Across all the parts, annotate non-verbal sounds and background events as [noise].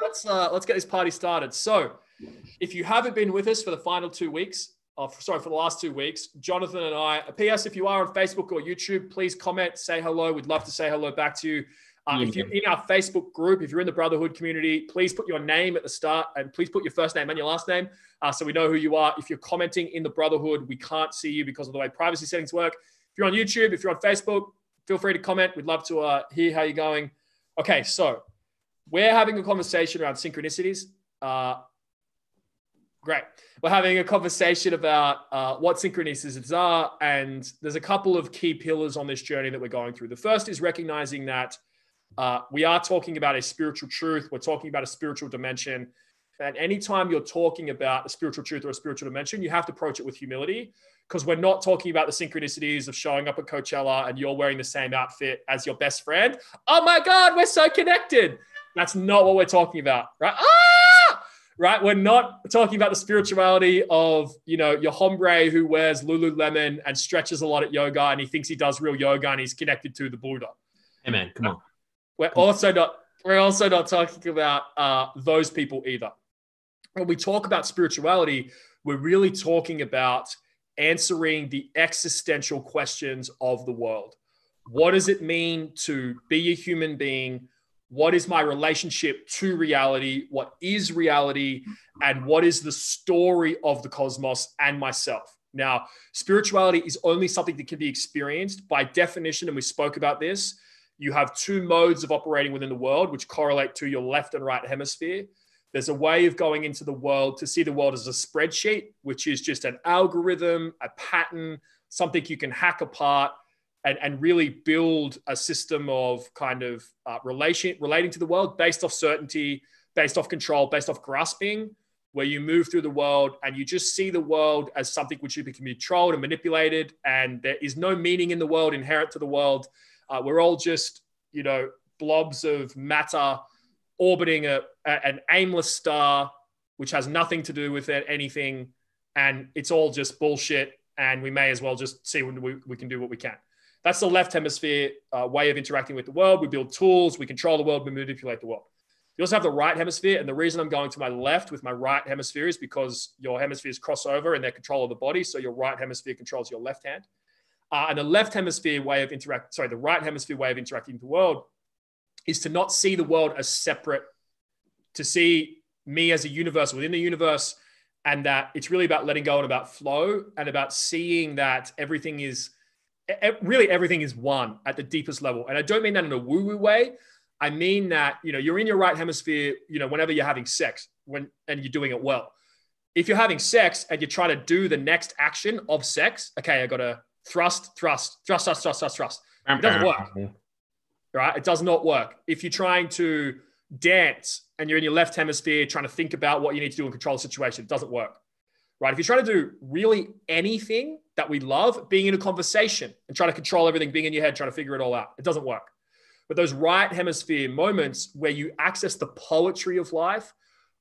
let's uh, let's get this party started. So, if you haven't been with us for the final two weeks, uh, sorry, for the last two weeks, Jonathan and I. P.S. If you are on Facebook or YouTube, please comment, say hello. We'd love to say hello back to you. Uh, if you're in our Facebook group, if you're in the Brotherhood community, please put your name at the start and please put your first name and your last name uh, so we know who you are. If you're commenting in the Brotherhood, we can't see you because of the way privacy settings work. If you're on YouTube, if you're on Facebook, feel free to comment. We'd love to uh, hear how you're going. Okay, so we're having a conversation around synchronicities. Uh, great. We're having a conversation about uh, what synchronicities are, and there's a couple of key pillars on this journey that we're going through. The first is recognizing that uh, we are talking about a spiritual truth. We're talking about a spiritual dimension. And anytime you're talking about a spiritual truth or a spiritual dimension, you have to approach it with humility because we're not talking about the synchronicities of showing up at Coachella and you're wearing the same outfit as your best friend. Oh my God, we're so connected. That's not what we're talking about, right? Ah! Right? We're not talking about the spirituality of, you know, your hombre who wears Lululemon and stretches a lot at yoga and he thinks he does real yoga and he's connected to the Buddha. Hey man, come on. We're also not we're also not talking about uh, those people either. When we talk about spirituality, we're really talking about answering the existential questions of the world. What does it mean to be a human being? What is my relationship to reality? What is reality? And what is the story of the cosmos and myself? Now, spirituality is only something that can be experienced by definition, and we spoke about this you have two modes of operating within the world, which correlate to your left and right hemisphere. There's a way of going into the world to see the world as a spreadsheet, which is just an algorithm, a pattern, something you can hack apart and, and really build a system of kind of uh, relation relating to the world based off certainty, based off control, based off grasping, where you move through the world and you just see the world as something which you can be controlled and manipulated, and there is no meaning in the world inherent to the world uh, we're all just, you know, blobs of matter orbiting a, a, an aimless star, which has nothing to do with it, anything. And it's all just bullshit. And we may as well just see when we, we can do what we can. That's the left hemisphere uh, way of interacting with the world. We build tools, we control the world, we manipulate the world. You also have the right hemisphere. And the reason I'm going to my left with my right hemisphere is because your hemispheres cross over and they're control of the body. So your right hemisphere controls your left hand. Uh, and the left hemisphere way of interact, sorry, the right hemisphere way of interacting with the world is to not see the world as separate, to see me as a universe within the universe, and that it's really about letting go and about flow and about seeing that everything is really everything is one at the deepest level. And I don't mean that in a woo-woo way. I mean that you know you're in your right hemisphere. You know whenever you're having sex, when and you're doing it well. If you're having sex and you're trying to do the next action of sex, okay, I got to thrust, thrust, thrust, thrust, thrust, thrust, thrust. It doesn't work. Right? It does not work. If you're trying to dance and you're in your left hemisphere trying to think about what you need to do and control the situation, it doesn't work. Right? If you're trying to do really anything that we love, being in a conversation and trying to control everything, being in your head, trying to figure it all out, it doesn't work. But those right hemisphere moments where you access the poetry of life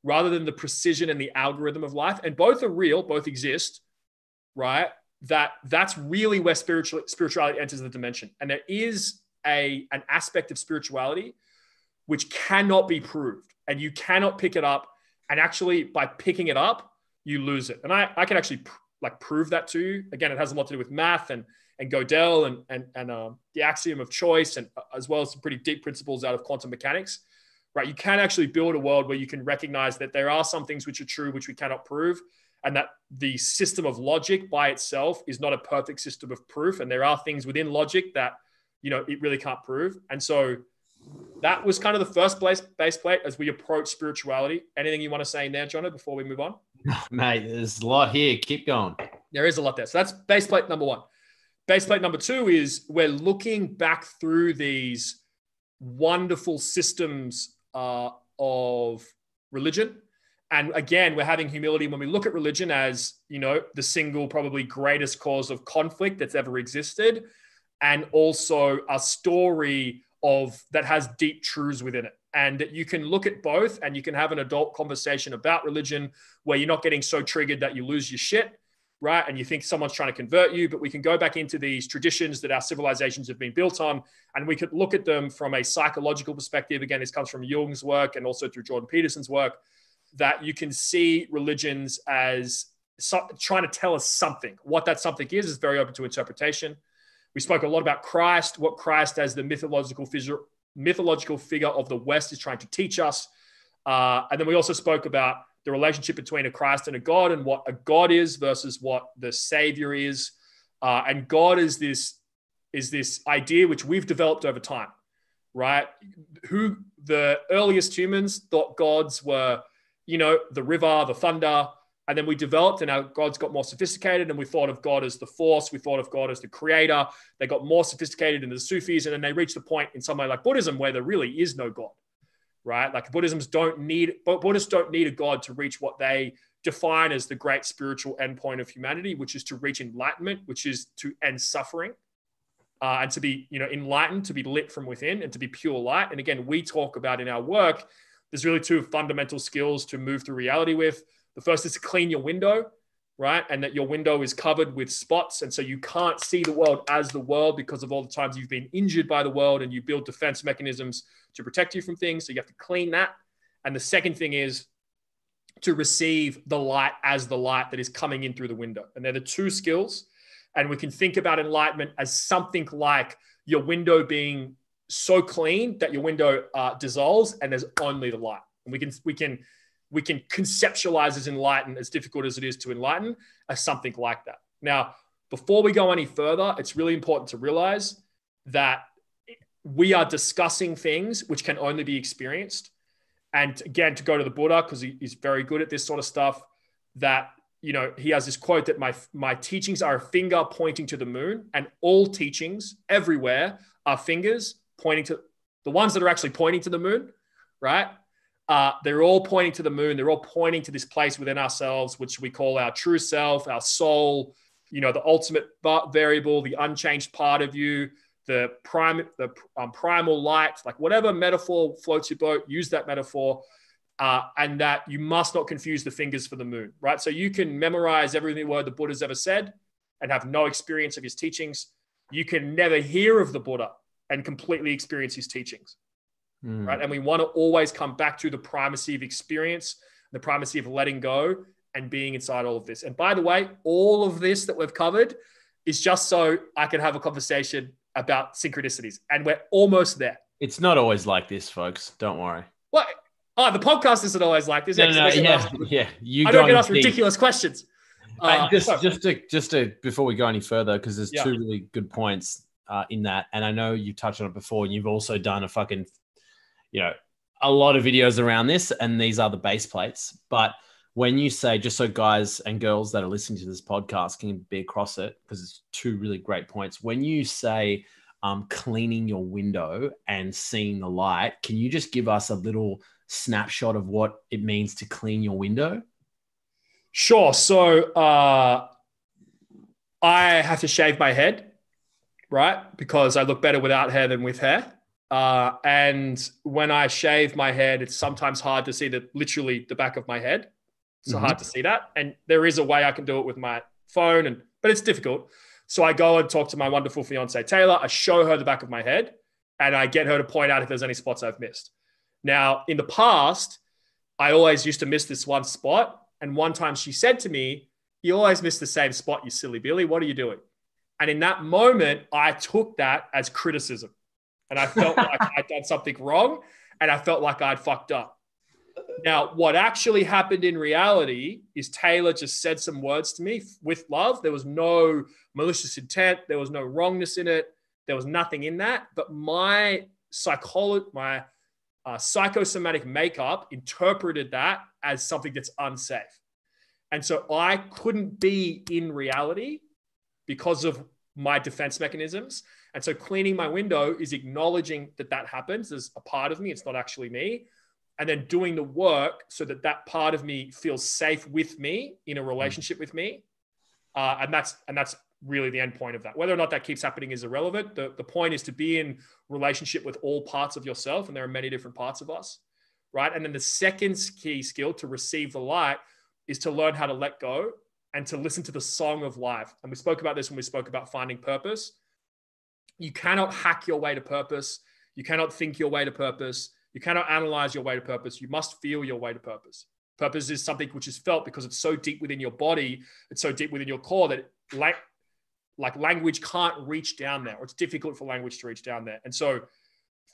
rather than the precision and the algorithm of life, and both are real, both exist, right? that that's really where spiritual spirituality enters the dimension and there is a an aspect of spirituality which cannot be proved and you cannot pick it up and actually by picking it up you lose it and i i can actually pr- like prove that to you. Again it has a lot to do with math and and Gödel and and and um, the axiom of choice and uh, as well as some pretty deep principles out of quantum mechanics right? You can actually build a world where you can recognize that there are some things which are true which we cannot prove and that the system of logic by itself is not a perfect system of proof and there are things within logic that you know it really can't prove. And so that was kind of the first base, base plate as we approach spirituality. Anything you want to say now Jono before we move on? [laughs] Mate there's a lot here. Keep going. There is a lot there. So that's base plate number one. Base plate number two is we're looking back through these wonderful systems uh, of religion. And again we're having humility when we look at religion as you know the single probably greatest cause of conflict that's ever existed. And also a story of that has deep truths within it and you can look at both and you can have an adult conversation about religion where you're not getting so triggered that you lose your shit right? And you think someone's trying to convert you, but we can go back into these traditions that our civilizations have been built on, and we could look at them from a psychological perspective. Again, this comes from Jung's work and also through Jordan Peterson's work, that you can see religions as so, trying to tell us something. What that something is is very open to interpretation. We spoke a lot about Christ, what Christ as the mythological figure, mythological figure of the West is trying to teach us. Uh, and then we also spoke about the relationship between a Christ and a God and what a God is versus what the Savior is. Uh, and God is this is this idea which we've developed over time, right? Who the earliest humans thought gods were, you know, the river, the thunder, and then we developed, and our gods got more sophisticated, and we thought of God as the force. We thought of God as the creator. They got more sophisticated in the Sufis, and then they reached the point in somewhere like Buddhism where there really is no God, right? Like Buddhisms don't need, Buddhists don't need a God to reach what they define as the great spiritual endpoint of humanity, which is to reach enlightenment, which is to end suffering. Uh, and to be, you know, enlightened, to be lit from within, and to be pure light. And again, we talk about in our work, there's really two fundamental skills to move through reality with the first is to clean your window, right? And that your window is covered with spots. And so you can't see the world as the world because of all the times you've been injured by the world and you build defense mechanisms to protect you from things. So you have to clean that. And the second thing is to receive the light as the light that is coming in through the window. And they're the two skills. And we can think about enlightenment as something like your window being so clean that your window uh, dissolves and there's only the light. And we can we can we can conceptualize as enlighten, as difficult as it is to enlighten, as something like that. Now, before we go any further, it's really important to realize that we are discussing things which can only be experienced. And again, to go to the Buddha, because he, he's very good at this sort of stuff, that you know, he has this quote that my my teachings are a finger pointing to the moon, and all teachings everywhere are fingers pointing to the ones that are actually pointing to the moon, right? Uh, they're all pointing to the moon. They're all pointing to this place within ourselves, which we call our true self, our soul, you know, the ultimate variable, the unchanged part of you, the prime, the um, primal light, like whatever metaphor floats your boat, use that metaphor. Uh, and that you must not confuse the fingers for the moon, right? So you can memorize every word the Buddha's ever said and have no experience of his teachings. You can never hear of the Buddha and completely experience his teachings mm. right? And we want to always come back to the primacy of experience, the primacy of letting go and being inside all of this. And by the way, all of this that we've covered is just so I can have a conversation about synchronicities. And we're almost there. It's not always like this, folks. Don't worry. What? Oh, the podcast isn't always like this. No, no, no yeah, yeah. You I don't get asked ridiculous questions. Uh, just, just to, just to, before we go any further, because there's yeah. two really good points uh, in that, and I know you touched on it before, and you've also done a fucking you know, a lot of videos around this, and these are the base plates. But when you say, just so guys and girls that are listening to this podcast can be across it, because it's two really great points. When you say um, cleaning your window and seeing the light, can you just give us a little snapshot of what it means to clean your window? Sure. So uh, I have to shave my head, right? Because I look better without hair than with hair. Uh, and when I shave my head, it's sometimes hard to see the literally the back of my head. It's mm-hmm. hard to see that. And there is a way I can do it with my phone, and but it's difficult. So I go and talk to my wonderful fiance Taylor. I show her the back of my head, and I get her to point out if there's any spots I've missed. Now, in the past, I always used to miss this one spot. And one time she said to me, You always miss the same spot, you silly Billy. What are you doing? And in that moment, I took that as criticism and I felt like I'd done something wrong and I felt like I'd fucked up. Now, what actually happened in reality is Taylor just said some words to me with love. There was no malicious intent, there was no wrongness in it, there was nothing in that. But my psychology, my uh, psychosomatic makeup interpreted that as something that's unsafe. And so I couldn't be in reality because of my defense mechanisms. And so cleaning my window is acknowledging that that happens as a part of me. It's not actually me. And then doing the work so that that part of me feels safe with me in a mm. relationship with me. Uh, and that's and that's really the end point of that. Whether or not that keeps happening is irrelevant. The, the point is to be in relationship with all parts of yourself. And there are many different parts of us. Right. And then the second key skill to receive the light is to learn how to let go and to listen to the song of life. And we spoke about this when we spoke about finding purpose. You cannot hack your way to purpose. You cannot think your way to purpose. You cannot analyze your way to purpose. You must feel your way to purpose. Purpose is something which is felt because it's so deep within your body, it's so deep within your core that like, like language can't reach down there, or it's difficult for language to reach down there. And so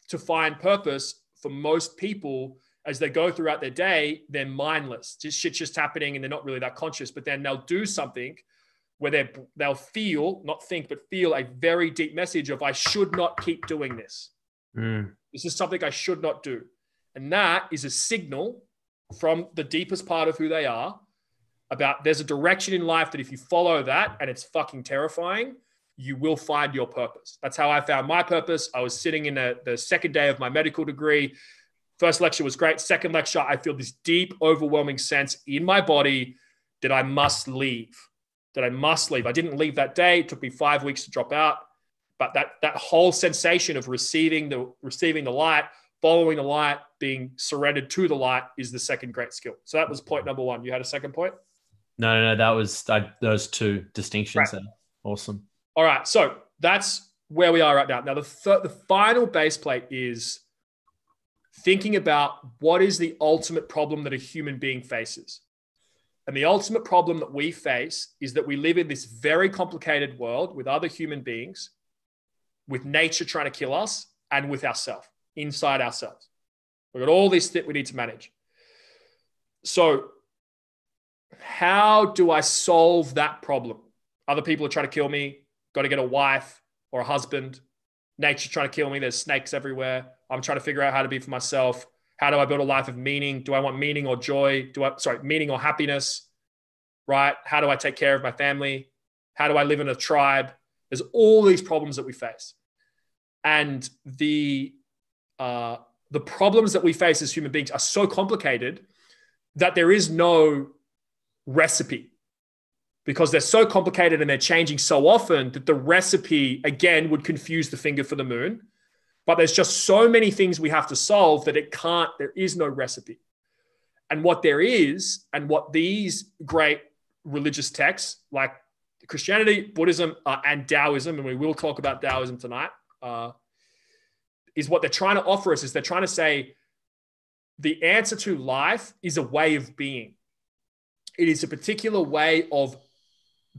to find purpose for most people, as they go throughout their day, they're mindless. Just shit's just happening and they're not really that conscious. But then they'll do something where they they'll feel, not think, but feel a very deep message of I should not keep doing this. Mm. This is something I should not do. And that is a signal from the deepest part of who they are about there's a direction in life that if you follow that and it's fucking terrifying, you will find your purpose. That's how I found my purpose. I was sitting in a, the second day of my medical degree First lecture was great. Second lecture, I feel this deep, overwhelming sense in my body that I must leave, that I must leave. I didn't leave that day. It took me five weeks to drop out. But that, that whole sensation of receiving the, receiving the light, following the light, being surrendered to the light is the second great skill. So that was point number one. You had a second point? No, no, no. That was I, those two distinctions right. Awesome. All right. So that's where we are right now. Now, the, th- the final base plate is thinking about what is the ultimate problem that a human being faces. And the ultimate problem that we face is that we live in this very complicated world with other human beings, with nature trying to kill us, and with ourselves, inside ourselves. We've got all this that we need to manage. So, how do I solve that problem? Other people are trying to kill me, got to get a wife or a husband. Nature trying to kill me. There's snakes everywhere. I'm trying to figure out how to be for myself. How do I build a life of meaning? Do I want meaning or joy? Do I, sorry, meaning or happiness? Right? How do I take care of my family? How do I live in a tribe? There's all these problems that we face. And the, uh, the problems that we face as human beings are so complicated that there is no recipe because they're so complicated and they're changing so often that the recipe again would confuse the finger for the moon but there's just so many things we have to solve that it can't, there is no recipe. And what there is, and what these great religious texts like Christianity, Buddhism, uh, and Taoism, and we will talk about Taoism tonight, uh, is what they're trying to offer us is they're trying to say the answer to life is a way of being. It is a particular way of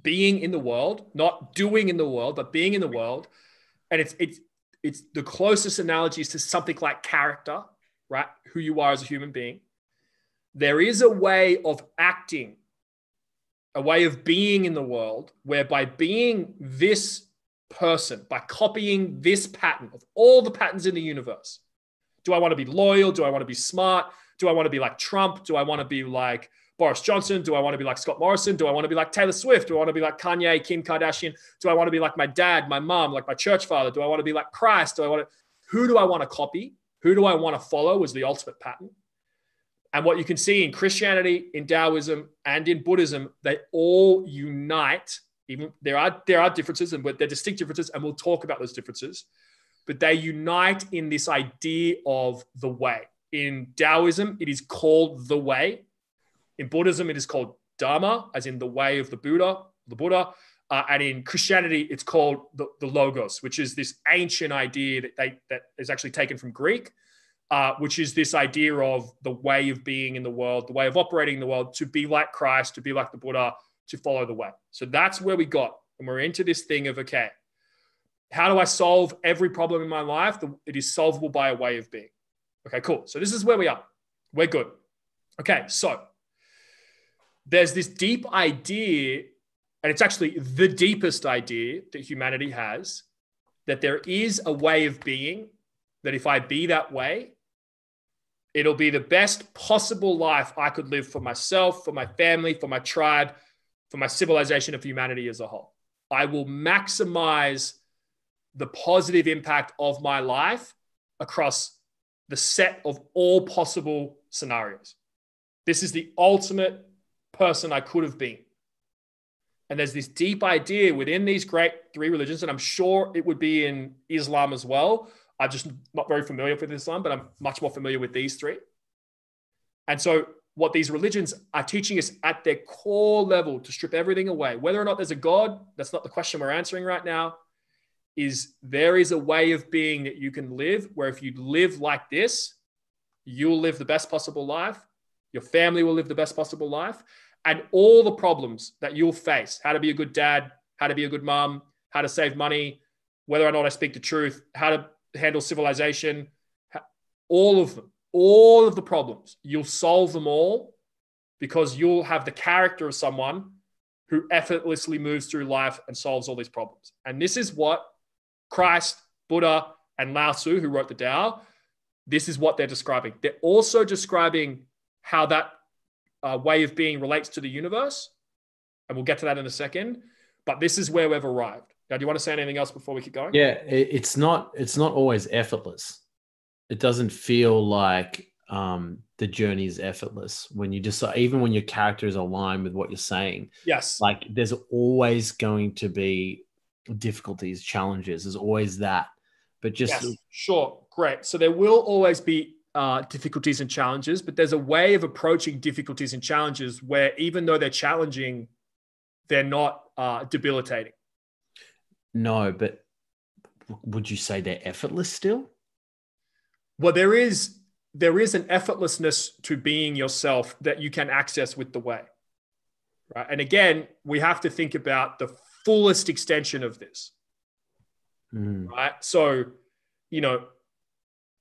being in the world, not doing in the world, but being in the world. And it's it's it's the closest analogy is to something like character, right? Who you are as a human being. There is a way of acting, a way of being in the world, where by being this person, by copying this pattern of all the patterns in the universe, do I want to be loyal? Do I want to be smart? Do I want to be like Trump? Do I want to be like Boris Johnson? Do I want to be like Scott Morrison? Do I want to be like Taylor Swift? Do I want to be like Kanye, Kim Kardashian? Do I want to be like my dad, my mom, like my church father? Do I want to be like Christ? Do I want to, who do I want to copy? Who do I want to follow as the ultimate pattern? And what you can see in Christianity, in Taoism, and in Buddhism, they all unite. Even there are there are differences, and but they're distinct differences, and we'll talk about those differences. But they unite in this idea of the way. In Taoism, it is called the way. In Buddhism, it is called Dharma, as in the way of the Buddha, the Buddha. Uh, and in Christianity, it's called the, the, Logos, which is this ancient idea that they that is actually taken from Greek, uh, which is this idea of the way of being in the world, the way of operating in the world, to be like Christ, to be like the Buddha, to follow the way. So that's where we got, and we're into this thing of okay, how do I solve every problem in my life? It is solvable by a way of being. Okay, cool. So this is where we are. We're good. Okay, so there's this deep idea, and it's actually the deepest idea that humanity has that there is a way of being, that if I be that way, it'll be the best possible life I could live for myself, for my family, for my tribe, for my civilization of humanity as a whole. I will maximize the positive impact of my life across the set of all possible scenarios. This is the ultimate person I could have been. And there's this deep idea within these great three religions, and I'm sure it would be in Islam as well. I'm just not very familiar with Islam, but I'm much more familiar with these three. And so what these religions are teaching us at their core level to strip everything away. Whether or not there's a God, that's not the question we're answering right now. Is there is a way of being that you can live where if you live like this, you'll live the best possible life, your family will live the best possible life, and all the problems that you'll face how to be a good dad, how to be a good mom, how to save money, whether or not I speak the truth, how to handle civilization, all of them all of the problems. You'll solve them all because you'll have the character of someone who effortlessly moves through life and solves all these problems. And this is what Christ, Buddha, and Lao Tzu, who wrote the Tao, this is what they're describing. They're also describing how that uh, way of being relates to the universe. And we'll get to that in a second. But this is where we've arrived. Now, do you want to say anything else before we keep going? Yeah, it's not it's not always effortless it doesn't feel like um, the journey is effortless when you just even when your character is aligned with what you're saying. Yes, like there's always going to be difficulties, challenges. There's always that, but just yes, sure, great. So there will always be uh, difficulties and challenges, but there's a way of approaching difficulties and challenges where even though they're challenging, they're not uh, debilitating. No, but would you say they're effortless still? Well, there is there is an effortlessness to being yourself that you can access with the way. Right. And again, we have to think about the fullest extension of this. Mm. Right. So, you know,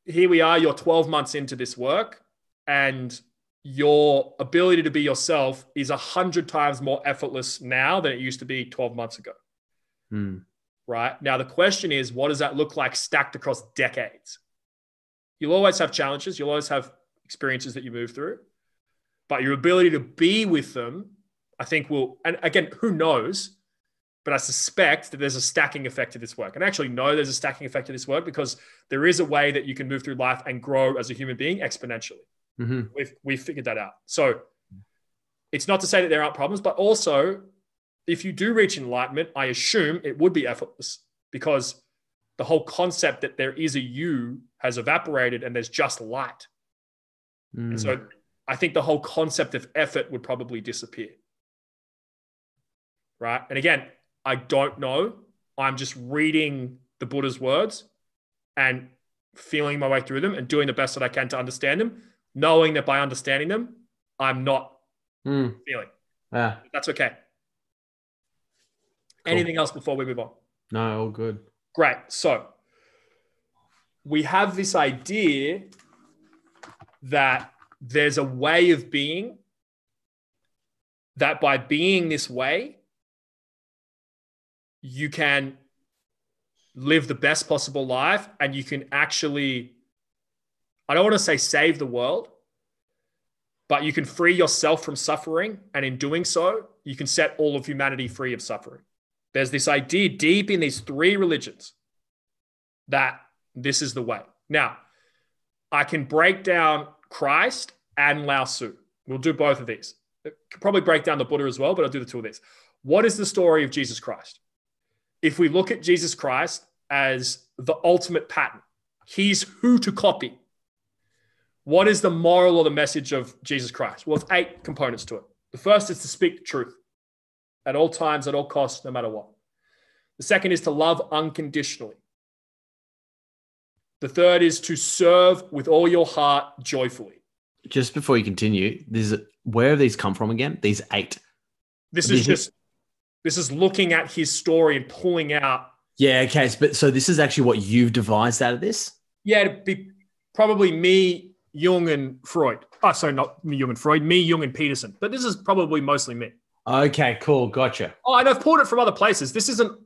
here we are, you're 12 months into this work, and your ability to be yourself is a hundred times more effortless now than it used to be 12 months ago. Mm. Right. Now, the question is, what does that look like stacked across decades? You'll always have challenges, you'll always have experiences that you move through, but your ability to be with them, I think will, and again, who knows? But I suspect that there's a stacking effect to this work. And I actually know there's a stacking effect to this work because there is a way that you can move through life and grow as a human being exponentially. Mm-hmm. We've, we've figured that out. So it's not to say that there aren't problems, but also if you do reach enlightenment, I assume it would be effortless because the whole concept that there is a you has evaporated and there's just light. Mm. And so I think the whole concept of effort would probably disappear. Right. And again, I don't know. I'm just reading the Buddha's words and feeling my way through them and doing the best that I can to understand them, knowing that by understanding them, I'm not mm. feeling. Yeah. That's okay. Cool. Anything else before we move on? No, all good. Great. So we have this idea that there's a way of being that by being this way, you can live the best possible life and you can actually, I don't want to say save the world, but you can free yourself from suffering. And in doing so, you can set all of humanity free of suffering. There's this idea deep in these three religions that this is the way. Now, I can break down Christ and Lao Tzu. We'll do both of these. Could Probably break down the Buddha as well, but I'll do the two of these. What is the story of Jesus Christ? If we look at Jesus Christ as the ultimate pattern, he's who to copy. What is the moral or the message of Jesus Christ? Well, it's eight components to it. The first is to speak the truth at all times, at all costs, no matter what. The second is to love unconditionally. The third is to serve with all your heart joyfully. Just before you continue, there's where have these come from again? These eight. This is just this is looking at his story and pulling out. Yeah, okay. But so this is actually what you've devised out of this? Yeah, be probably me, Jung, and Freud. Oh, sorry, not me, Jung, and Freud. Me, Jung, and Peterson. But this is probably mostly me. Okay, cool. Gotcha. Oh, and I've pulled it from other places. This isn't.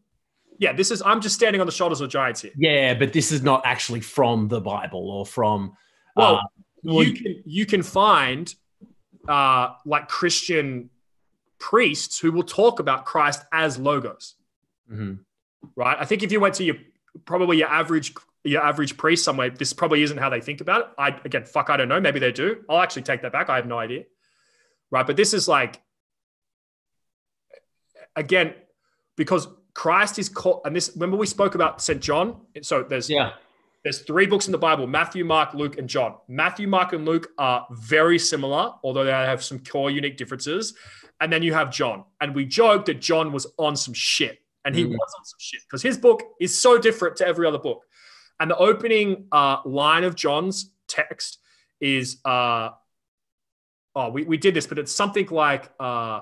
Yeah, this is. I'm just standing on the shoulders of giants here. Yeah, but this is not actually from the Bible or from. Well, uh, you can you can find uh, like Christian priests who will talk about Christ as logos. Mm-hmm. Right. I think if you went to your probably your average your average priest somewhere, this probably isn't how they think about it. I again, fuck, I don't know. Maybe they do. I'll actually take that back. I have no idea. Right. But this is like again, because Christ is called, and this, remember we spoke about St. John? So there's, yeah, There's three books in the Bible Matthew, Mark, Luke, and John. Matthew, Mark, and Luke are very similar, although they have some core unique differences. And then you have John. And we joked that John was on some shit. And he mm. was on some shit because his book is so different to every other book. And the opening uh, line of John's text is uh, oh, we, we did this, but it's something like uh,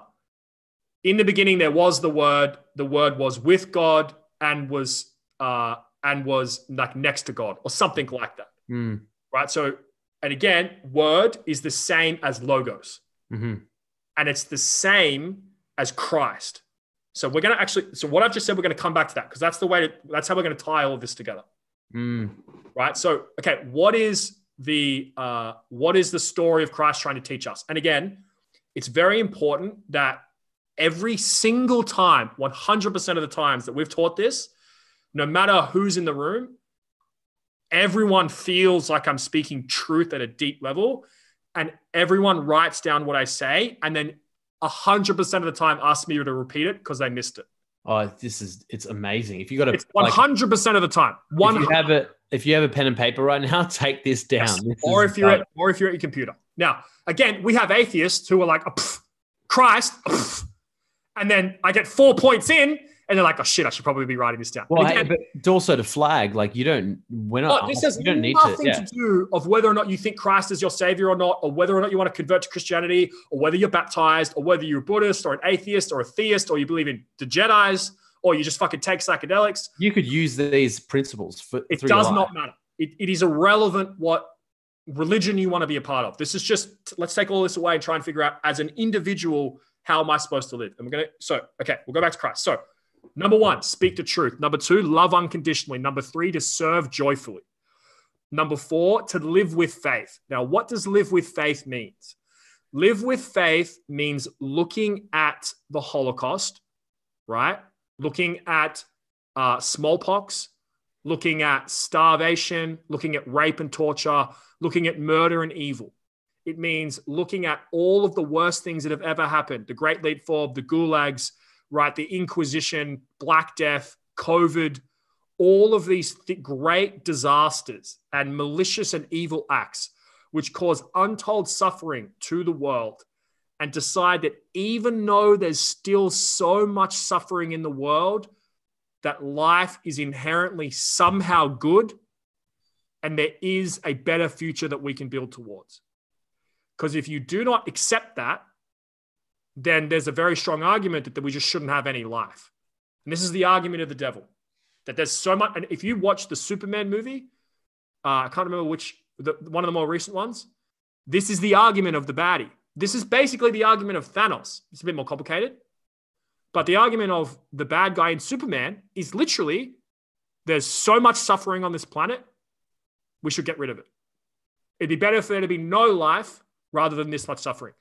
in the beginning there was the word, the word was with God and was uh, and was like next to God or something like that. Mm. Right. So, and again, word is the same as logos. Mm-hmm. And it's the same as Christ. So we're going to actually, so what I've just said, we're going to come back to that because that's the way, to, that's how we're going to tie all of this together. Mm. Right. So, okay, what is the, uh, what is the story of Christ trying to teach us? And again, it's very important that every single time, 100% of the times that we've taught this, no matter who's in the room, everyone feels like I'm speaking truth at a deep level. And everyone writes down what I say. And then 100% of the time ask me to repeat it because they missed it. Oh, this is it's amazing. If you got a it's 100% like, of the time. One if you have a if you have a pen and paper right now, [laughs] take this down. Yes. This or if you're at, or if you're at your computer. Now, again, we have atheists who are like, oh, Christ, oh, and then I get four points in, and they're like, "Oh shit, I should probably be writing this down." Well, again, hey, but also to flag, like you don't, we're not. Oh, this has you don't need nothing to, yeah. to do of whether or not you think Christ is your savior or not, or whether or not you want to convert to Christianity, or whether you're baptized, or whether you're a Buddhist or an atheist or a theist, or you believe in the Jedi's, or you just fucking take psychedelics. You could use these principles for. It does not matter. It, it is irrelevant what religion you want to be a part of. This is just let's take all this away and try and figure out as an individual how am I supposed to live? And we're gonna so okay, we'll go back to Christ. So number one, speak the truth. Number two, love unconditionally. Number three, to serve joyfully. Number four, to live with faith. Now, what does live with faith means? Live with faith means looking at the Holocaust, right? Looking at uh, smallpox, looking at starvation, looking at rape and torture, looking at murder and evil. It means looking at all of the worst things that have ever happened the Great Leap Forward, the gulags, right? The Inquisition, Black Death, COVID, all of these th- great disasters and malicious and evil acts, which cause untold suffering to the world, and decide that even though there's still so much suffering in the world, that life is inherently somehow good and there is a better future that we can build towards. Because if you do not accept that, then there's a very strong argument that, that we just shouldn't have any life. And this is the argument of the devil that there's so much. And if you watch the Superman movie, uh, I can't remember which, the, one of the more recent ones, this is the argument of the baddie. This is basically the argument of Thanos. It's a bit more complicated. But the argument of the bad guy in Superman is literally there's so much suffering on this planet, we should get rid of it. It'd be better for there to be no life rather than this much suffering.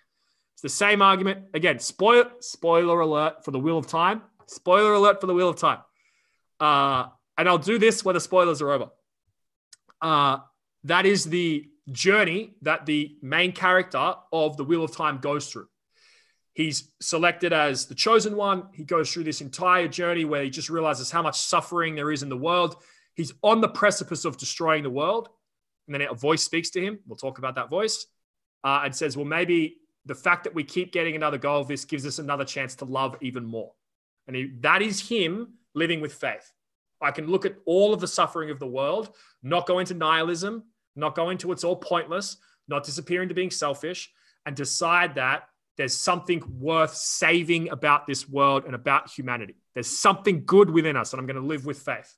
It's the same argument. Again, spoil, spoiler alert for the Wheel of Time. Spoiler alert for the Wheel of Time. Uh, and I'll do this when the spoilers are over. Uh, that is the journey that the main character of the Wheel of Time goes through. He's selected as the chosen one. He goes through this entire journey where he just realizes how much suffering there is in the world. He's on the precipice of destroying the world. And then a voice speaks to him. We'll talk about that voice uh, and says, well, maybe the fact that we keep getting another go of this gives us another chance to love even more. And he, that is him living with faith. I can look at all of the suffering of the world, not go into nihilism, not go into it's all pointless, not disappear into being selfish, and decide that there's something worth saving about this world and about humanity. There's something good within us, and I'm going to live with faith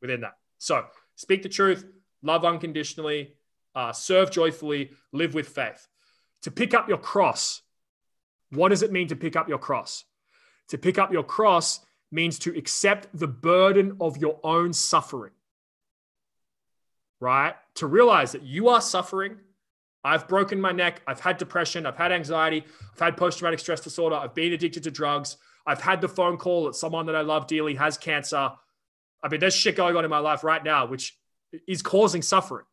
within that. So speak the truth, love unconditionally, uh, serve joyfully, live with faith. To pick up your cross, what does it mean to pick up your cross? To pick up your cross means to accept the burden of your own suffering, right? To realize that you are suffering. I've broken my neck. I've had depression. I've had anxiety. I've had post traumatic stress disorder. I've been addicted to drugs. I've had the phone call that someone that I love dearly has cancer. I mean, there's shit going on in my life right now, which is causing suffering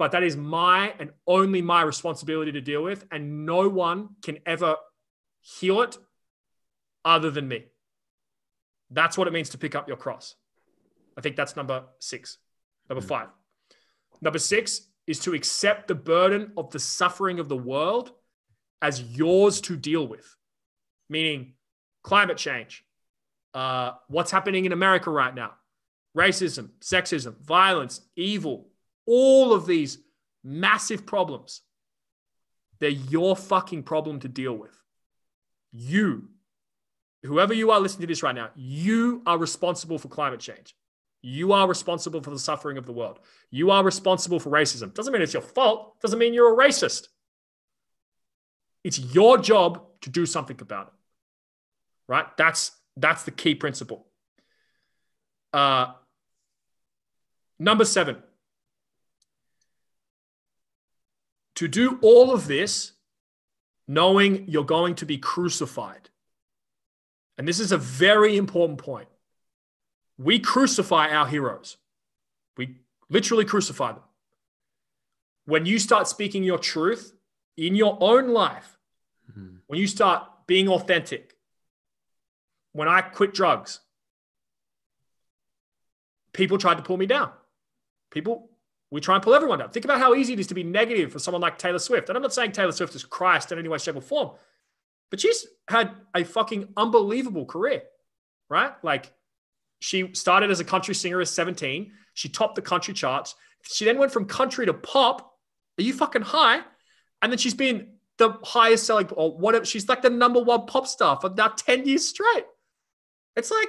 but that is my and only my responsibility to deal with. And no one can ever heal it other than me. That's what it means to pick up your cross. I think that's number six. Number five. Number six is to accept the burden of the suffering of the world as yours to deal with, meaning climate change, uh, what's happening in America right now, racism, sexism, violence, evil, all of these massive problems. They're your fucking problem to deal with. You, whoever you are listening to this right now, you are responsible for climate change. You are responsible for the suffering of the world. You are responsible for racism. Doesn't mean it's your fault. Doesn't mean you're a racist. It's your job to do something about it. Right? That's that's the key principle. Uh, number seven. To do all of this, knowing you're going to be crucified. And this is a very important point. We crucify our heroes. We literally crucify them. When you start speaking your truth in your own life, mm-hmm. when you start being authentic, when I quit drugs, people tried to pull me down. People, we try and pull everyone down. Think about how easy it is to be negative for someone like Taylor Swift. And I'm not saying Taylor Swift is Christ in any way, shape, or form, but she's had a fucking unbelievable career, right? Like she started as a country singer at 17. She topped the country charts. She then went from country to pop. Are you fucking high? And then she's been the highest selling or whatever. She's like the number one pop star for now 10 years straight. It's like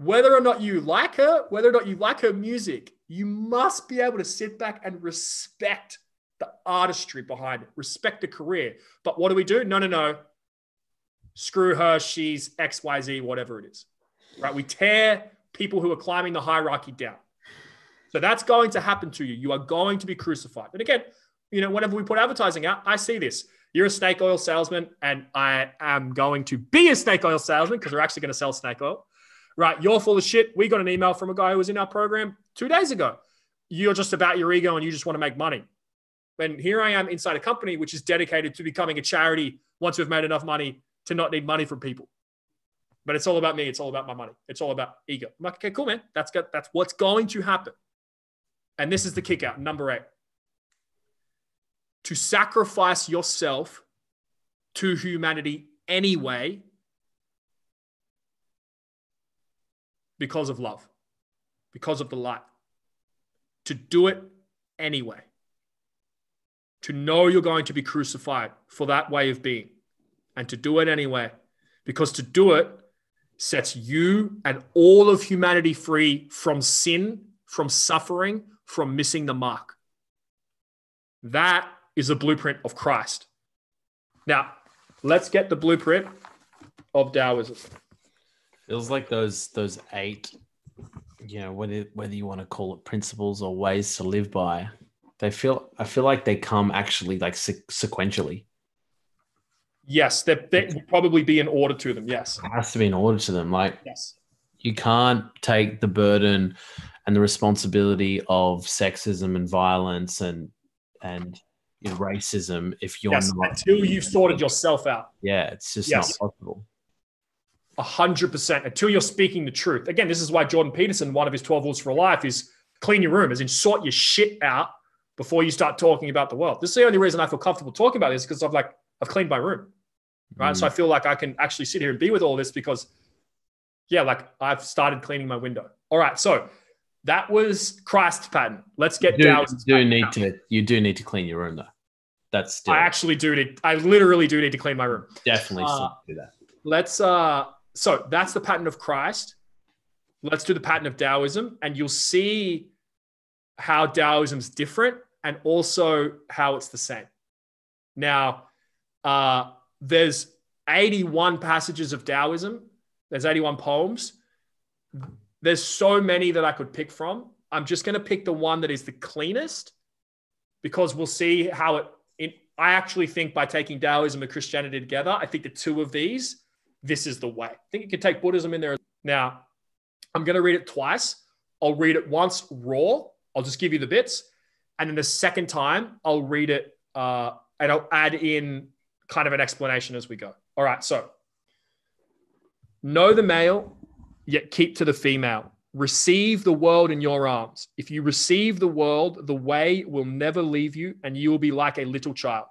whether or not you like her, whether or not you like her music, you must be able to sit back and respect the artistry behind it, respect the career. But what do we do? No, no, no. Screw her. She's XYZ, whatever it is right? We tear people who are climbing the hierarchy down. So that's going to happen to you. You are going to be crucified. And again, you know, whenever we put advertising out, I see this. You're a snake oil salesman, and I am going to be a snake oil salesman because we're actually going to sell snake oil. Right? You're full of shit. We got an email from a guy who was in our program two days ago. You're just about your ego and you just want to make money. And here I am inside a company which is dedicated to becoming a charity once we've made enough money to not need money from people but it's all about me. It's all about my money. It's all about ego. I'm like, okay, cool, man. That's good. That's what's going to happen. And this is the kick out. Number eight. To sacrifice yourself to humanity anyway because of love, because of the light. To do it anyway. To know you're going to be crucified for that way of being and to do it anyway. Because to do it sets you and all of humanity free from sin, from suffering, from missing the mark. That is a blueprint of Christ. Now, let's get the blueprint of Taoism. Feels like those those eight, you know, whether whether you want to call it principles or ways to live by, they feel I feel like they come actually like sequentially. Yes, that that would probably be an order to them. Yes, it has to be an order to them. Like yes, you can't take the burden and the responsibility of sexism and violence and and you know, racism if you're yes, not until you've sorted yourself out. Yeah, it's just yes. not possible. A hundred percent until you're speaking the truth. Again, this is why Jordan Peterson, one of his 12 rules for life is clean your room, as in sort your shit out before you start talking about the world. This is the only reason I feel comfortable talking about this because I've like I've cleaned my room, right? Mm. So I feel like I can actually sit here and be with all this because, yeah, like I've started cleaning my window. All right, so that was Christ's pattern. Let's get you do, down. You do need now. to you do need to clean your room though. That's still... I actually do need. I literally do need to clean my room. Definitely uh, do that. Let's. uh So that's the pattern of Christ. Let's do the pattern of Taoism, and you'll see how Taoism's different and also how it's the same. Now, uh, there's 81 passages of Taoism. There's 81 poems. There's so many that I could pick from. I'm just going to pick the one that is the cleanest because we'll see how it, it. I actually think by taking Taoism and Christianity together, I think the two of these, this is the way. I think you can take Buddhism in there. Now, I'm going to read it twice. I'll read it once raw. I'll just give you the bits. And then the second time, I'll read it uh, and I'll add in kind of an explanation as we go. All right, so know the male, yet keep to the female. Receive the world in your arms. If you receive the world, the way will never leave you, and you will be like a little child.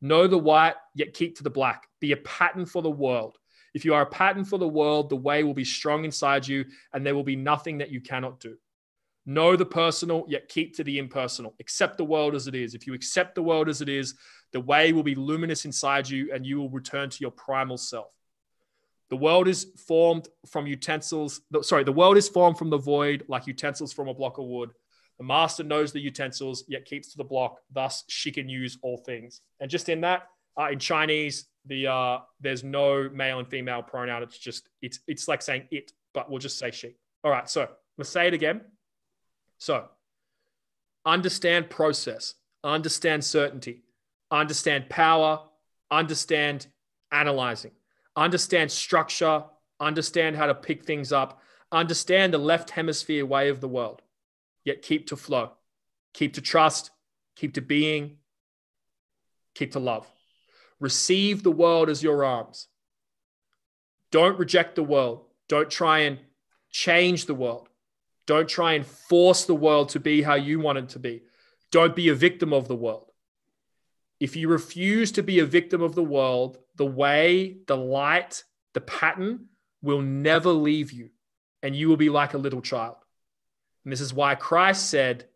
Know the white, yet keep to the black. Be a pattern for the world. If you are a pattern for the world, the way will be strong inside you, and there will be nothing that you cannot do. Know the personal, yet keep to the impersonal. Accept the world as it is. If you accept the world as it is, the way will be luminous inside you, and you will return to your primal self. The world is formed from utensils. Sorry, the world is formed from the void like utensils from a block of wood. The master knows the utensils, yet keeps to the block. Thus, she can use all things. And just in that, uh, in Chinese, the uh, there's no male and female pronoun. It's just it's it's like saying it, but we'll just say she. All right, so let's say it again. So, understand process, understand certainty, understand power, understand analyzing understand structure, understand how to pick things up, understand the left hemisphere way of the world, yet keep to flow, keep to trust, keep to being, keep to love. Receive the world as your arms. Don't reject the world. Don't try and change the world. Don't try and force the world to be how you want it to be. Don't be a victim of the world. If you refuse to be a victim of the world, the way, the light, the pattern will never leave you, and you will be like a little child. And this is why Christ said,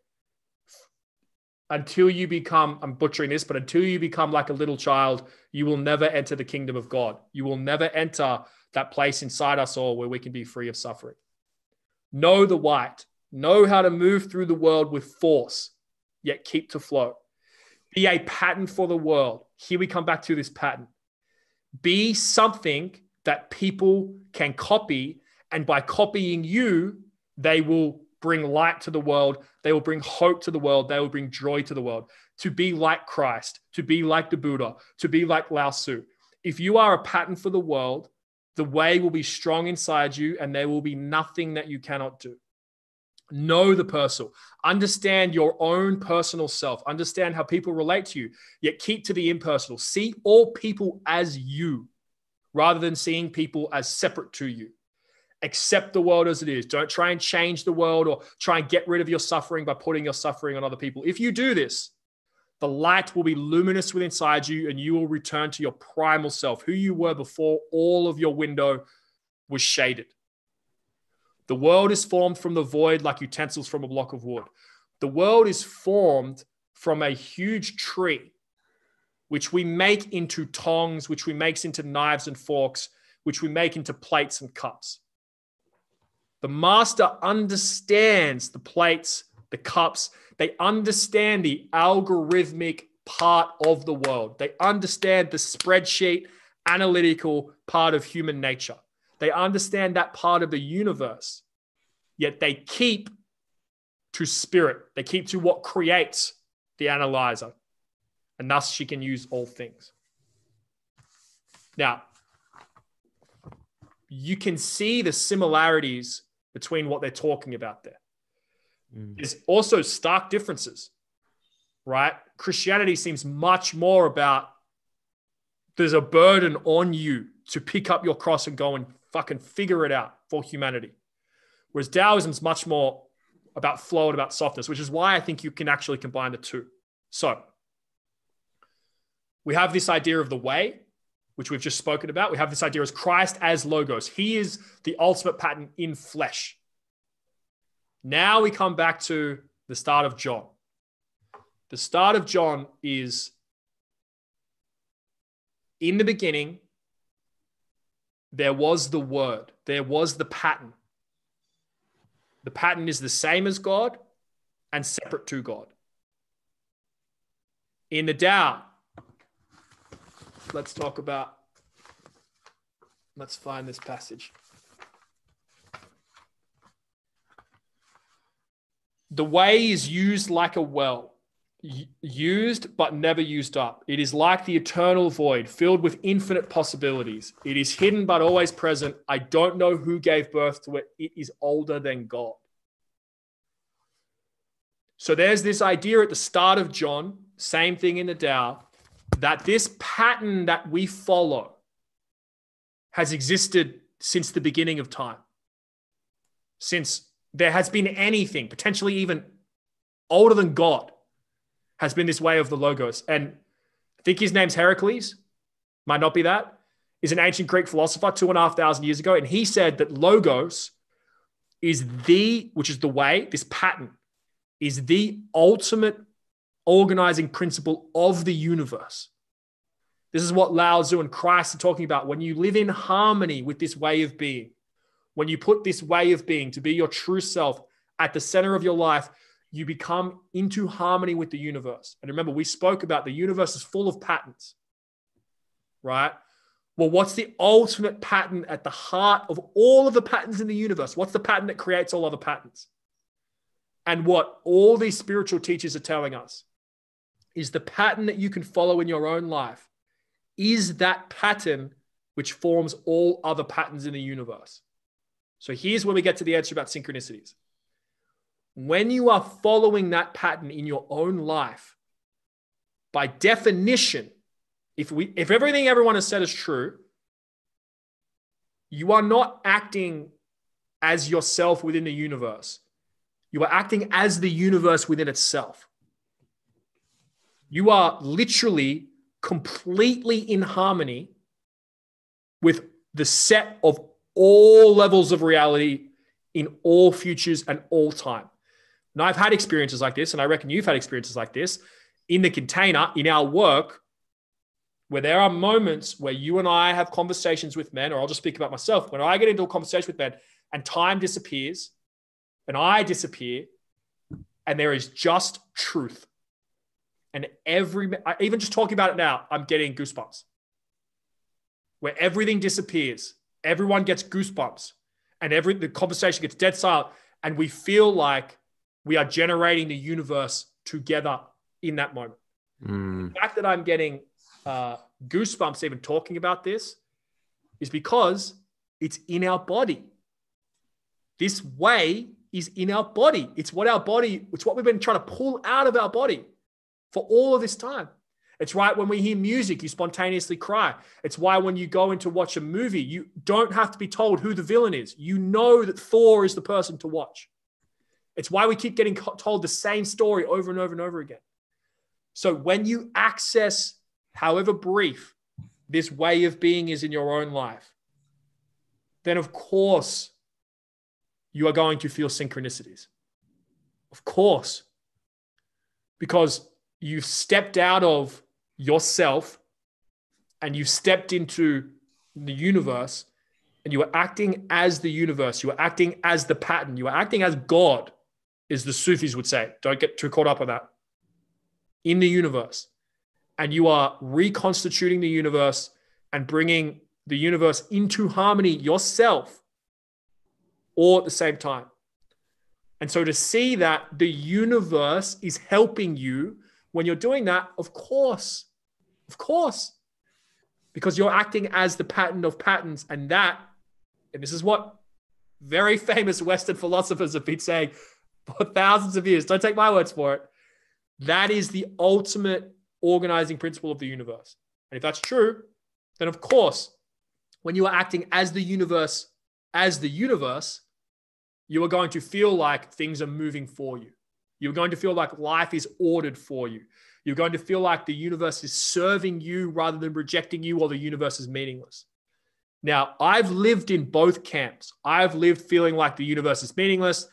until you become, I'm butchering this, but until you become like a little child, you will never enter the kingdom of God. You will never enter that place inside us all where we can be free of suffering. Know the white, know how to move through the world with force, yet keep to flow. Be a pattern for the world. Here we come back to this pattern. Be something that people can copy. And by copying you, they will bring light to the world. They will bring hope to the world. They will bring joy to the world. To be like Christ, to be like the Buddha, to be like Lao Tzu. If you are a pattern for the world, the way will be strong inside you and there will be nothing that you cannot do. Know the personal. Understand your own personal self. Understand how people relate to you, yet keep to the impersonal. See all people as you rather than seeing people as separate to you. Accept the world as it is. Don't try and change the world or try and get rid of your suffering by putting your suffering on other people. If you do this, the light will be luminous within inside you and you will return to your primal self, who you were before all of your window was shaded. The world is formed from the void like utensils from a block of wood. The world is formed from a huge tree, which we make into tongs, which we make into knives and forks, which we make into plates and cups. The master understands the plates, the cups. They understand the algorithmic part of the world. They understand the spreadsheet, analytical part of human nature. They understand that part of the universe, yet they keep to spirit. They keep to what creates the analyzer, and thus she can use all things. Now, you can see the similarities between what they're talking about there. Mm. There's also stark differences, right? Christianity seems much more about there's a burden on you to pick up your cross and go and fucking figure it out for humanity. Whereas Taoism is much more about flow and about softness, which is why I think you can actually combine the two. So we have this idea of the way, which we've just spoken about. We have this idea as Christ as Logos. He is the ultimate pattern in flesh. Now we come back to the start of John. The start of John is in the beginning, there was the word, there was the pattern. The pattern is the same as God and separate to God. In the Tao, let's talk about, let's find this passage. The way is used like a well used but never used up. It is like the eternal void filled with infinite possibilities. It is hidden but always present. I don't know who gave birth to it. It is older than God. So there's this idea at the start of John, same thing in the Tao, that this pattern that we follow has existed since the beginning of time. since there has been anything, potentially even older than God, has been this way of the logos. And I think his name's Heracles, might not be that, is an ancient Greek philosopher two and a half thousand years ago. And he said that logos is the, which is the way, this pattern is the ultimate organizing principle of the universe. This is what Lao Tzu and Christ are talking about. When you live in harmony with this way of being, when you put this way of being to be your true self at the center of your life, you become into harmony with the universe. And remember, we spoke about the universe is full of patterns, right? Well, what's the ultimate pattern at the heart of all of the patterns in the universe? What's the pattern that creates all other patterns? And what all these spiritual teachers are telling us is the pattern that you can follow in your own life is that pattern which forms all other patterns in the universe. So here's where we get to the answer about synchronicities. When you are following that pattern in your own life, by definition, if we if everything everyone has said is true, you are not acting as yourself within the universe. You are acting as the universe within itself. You are literally completely in harmony with the set of all levels of reality in all futures and all time. Now, I've had experiences like this, and I reckon you've had experiences like this in the container, in our work, where there are moments where you and I have conversations with men, or I'll just speak about myself. When I get into a conversation with men and time disappears and I disappear, and there is just truth and every, even just talking about it now, I'm getting goosebumps. Where everything disappears, everyone gets goosebumps, and every the conversation gets dead silent, and we feel like we are generating the universe together in that moment. Mm. The fact that I'm getting uh, goosebumps even talking about this is because it's in our body. This way is in our body. It's what our body, it's what we've been trying to pull out of our body for all of this time. It's right when we hear music, you spontaneously cry. It's why when you go in to watch a movie, you don't have to be told who the villain is. You know that Thor is the person to watch. It's why we keep getting told the same story over and over and over again. So when you access, however brief, this way of being is in your own life, then of course you are going to feel synchronicities. Of course. Because you've stepped out of yourself and you've stepped into the universe and you are acting as the universe. You are acting as the pattern. You are acting as God, is the Sufis would say. Don't get too caught up on that. In the universe. And you are reconstituting the universe and bringing the universe into harmony yourself all at the same time. And so to see that the universe is helping you when you're doing that, of course, of course, because you're acting as the pattern of patterns. And that, and this is what very [laughs] famous Western philosophers have been saying for thousands of years. Don't take my words for it. That is the ultimate organizing principle of the universe. And if that's true, then of course, when you are acting as the universe, as the universe, you are going to feel like things are moving for you. You're going to feel like life is ordered for you. You're going to feel like the universe is serving you rather than rejecting you or the universe is meaningless. Now, I've lived in both camps. I've lived feeling like the universe is meaningless,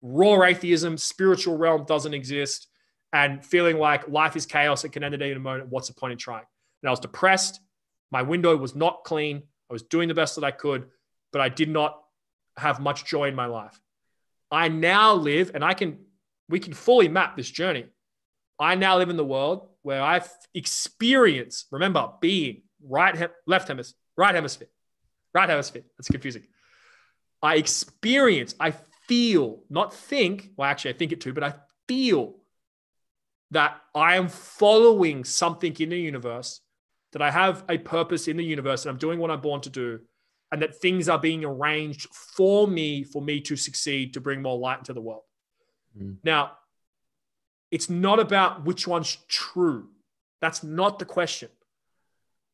raw atheism, spiritual realm doesn't exist, and feeling like life is chaos. It can end at any moment. What's the point in trying? And I was depressed. My window was not clean. I was doing the best that I could, but I did not have much joy in my life. I now live, and I can we can fully map this journey. I now live in the world where I've experienced, remember, being right, he- left hemisphere, right hemisphere, right hemisphere. That's confusing. I experience, I feel, not think, well, actually, I think it too, but I feel that I am following something in the universe, that I have a purpose in the universe, and I'm doing what I'm born to do, and that things are being arranged for me, for me to succeed, to bring more light into the world. Mm. Now, it's not about which one's true. That's not the question.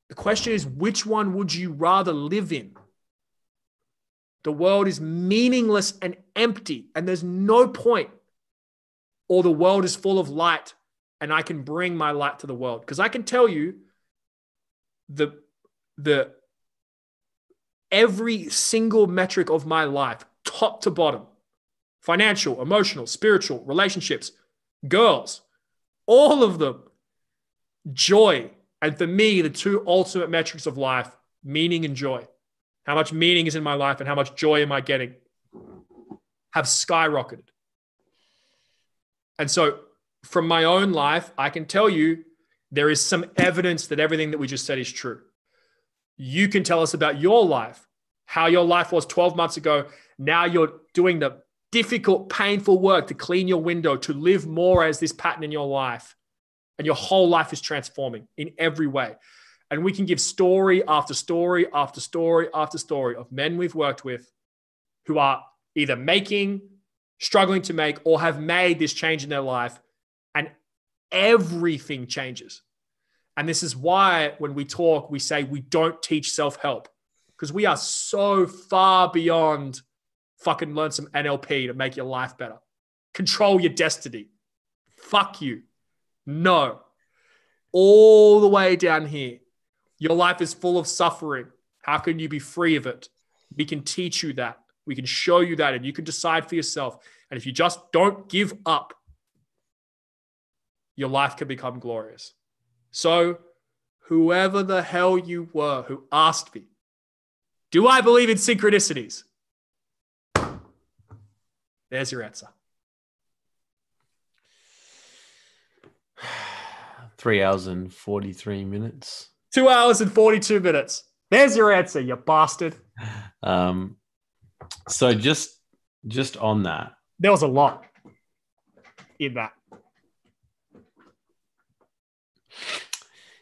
The question is, which one would you rather live in? The world is meaningless and empty, and there's no point. Or the world is full of light, and I can bring my light to the world. Because I can tell you the the every single metric of my life, top to bottom, financial, emotional, spiritual, relationships, girls, all of them, joy. And for me, the two ultimate metrics of life, meaning and joy. How much meaning is in my life and how much joy am I getting? Have skyrocketed. And so, from my own life, I can tell you there is some evidence that everything that we just said is true. You can tell us about your life, how your life was 12 months ago. Now you're doing the difficult, painful work to clean your window, to live more as this pattern in your life. And your whole life is transforming in every way. And we can give story after story after story after story of men we've worked with who are either making, struggling to make, or have made this change in their life. And everything changes. And this is why when we talk, we say we don't teach self help because we are so far beyond fucking learn some NLP to make your life better. Control your destiny. Fuck you. No. All the way down here your life is full of suffering. How can you be free of it? We can teach you that. We can show you that, and you can decide for yourself. And if you just don't give up, your life can become glorious. So, whoever the hell you were who asked me, Do I believe in synchronicities? There's your answer. [sighs] Three hours and 43 minutes. Two hours and 42 minutes. There's your answer, you bastard. [laughs] Um, so just just on that. There was a lot in that.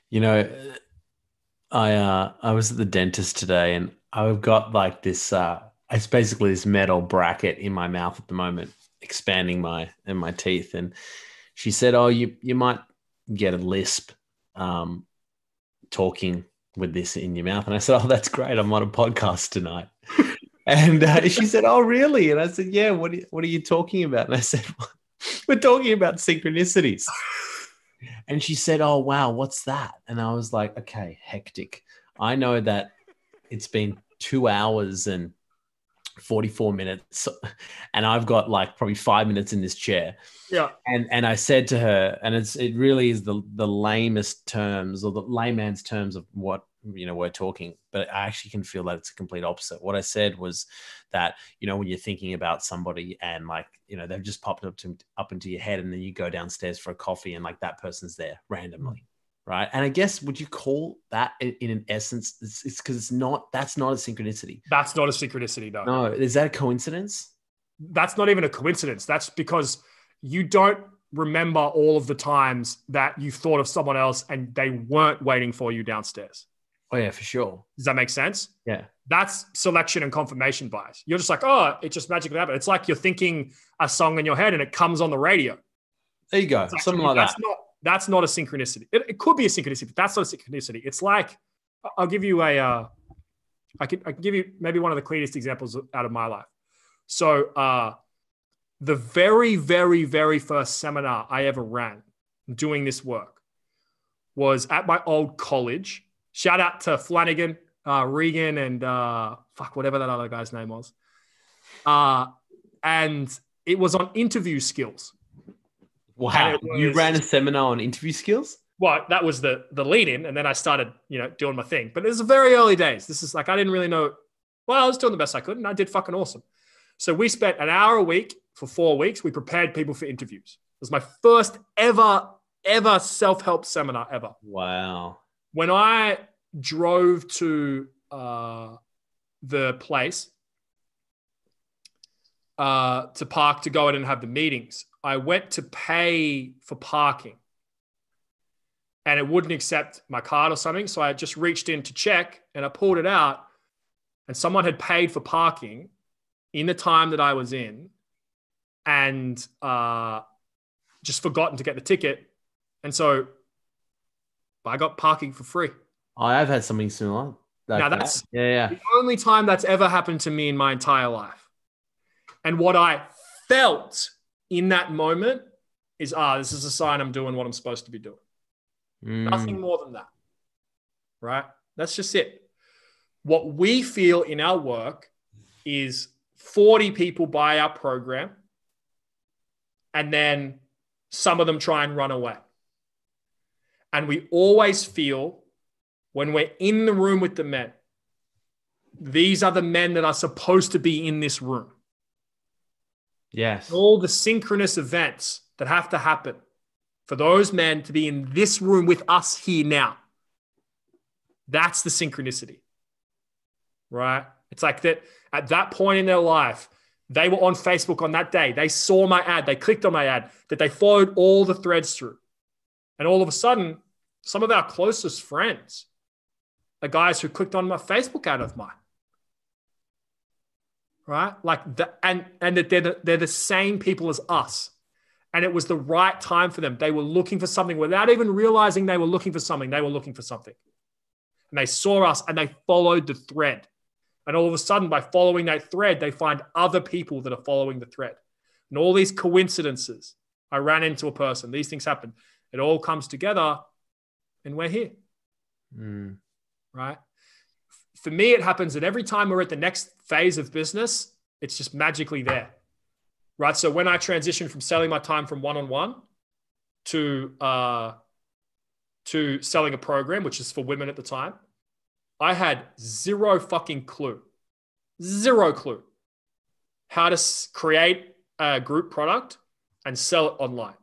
You know, I uh I was at the dentist today and I've got like this uh it's basically this metal bracket in my mouth at the moment, expanding my and my teeth. And she said, Oh, you you might get a lisp. Um, talking with this in your mouth. And I said, Oh, that's great. I'm on a podcast tonight. [laughs] and uh, she said, Oh, really? And I said, Yeah, what are, you, what are you talking about? And I said, [laughs] We're talking about synchronicities. and she said, Oh, wow, what's that? And I was like, Okay, hectic. I know that it's been two hours and 44 minutes [laughs] and I've got like probably five minutes in this chair. Yeah. And and I said to her, and it's it really is the the lamest terms or the layman's terms of what you know we're talking, but I actually can feel that it's a complete opposite. What I said was that, you know, when you're thinking about somebody and like, you know, they've just popped up to up into your head and then you go downstairs for a coffee and like that person's there randomly right? And I guess would you call that in, in an essence? It's because it's, it's, not. That's not a synchronicity. That's not a synchronicity. No. No. Is that a coincidence? That's not even a coincidence. That's because you don't remember all of the times that you thought of someone else and they weren't waiting for you downstairs. Oh yeah, for sure. Does that make sense? Yeah. That's selection and confirmation bias. You're just like, oh, it just magically happened. It's like you're thinking a song in your head and it comes on the radio. There you go. Something like that's that. Not, that's not a synchronicity. It, it, could be a synchronicity, but that's not a synchronicity. It's like I'll give you a, uh, I can I can give you maybe one of the cleanest examples out of my life. So uh, the very very very first seminar I ever ran doing this work was at my old college. Shout out to Flanagan, uh, Regan, and uh, fuck whatever that other guy's name was. Uh, and it was on interview skills. Wow, was, you ran a seminar on interview skills. Well, that was the the lead in, and then I started, you know, doing my thing. But it was very early days. This is like I didn't really know. Well, I was doing the best I could, and I did fucking awesome. So we spent an hour a week for four weeks. We prepared people for interviews. It was my first ever ever self help seminar ever. Wow. When I drove to uh, the place uh, to park to go in and have the meetings, I went to pay for parking and it wouldn't accept my card or something. So I just reached in to check and I pulled it out and someone had paid for parking in the time that I was in and uh, just forgotten to get the ticket. And so I got parking for free. I have had something similar. Like now that's that? yeah, yeah. the only time that's ever happened to me in my entire life. And what I felt in that moment is, ah, this is a sign I'm doing what I'm supposed to be doing. Mm. Nothing more than that. Right? That's just it. What we feel in our work is 40 people buy our program and then some of them try and run away. And we always feel when we're in the room with the men, these are the men that are supposed to be in this room. Yes. All the synchronous events that have to happen for those men to be in this room with us here now. That's the synchronicity, right? It's like that at that point in their life, they were on Facebook on that day. They saw my ad, they clicked on my ad, that they followed all the threads through. And all of a sudden, some of our closest friends are guys who clicked on my Facebook ad of mine. Right? Like the, and and that they're the, they're the same people as us. And it was the right time for them. They were looking for something without even realizing they were looking for something. They were looking for something. And they saw us and they followed the thread. And all of a sudden, by following that thread, they find other people that are following the thread. And all these coincidences. I ran into a person, these things happen. It all comes together, and we're here. Mm. Right. For me, it happens that every time we're at the next phase of business, it's just magically there. Right. So when I transitioned from selling my time from one on one to, uh, to selling a program, which is for women at the time, I had zero fucking clue, zero clue how to create a group product and sell it online.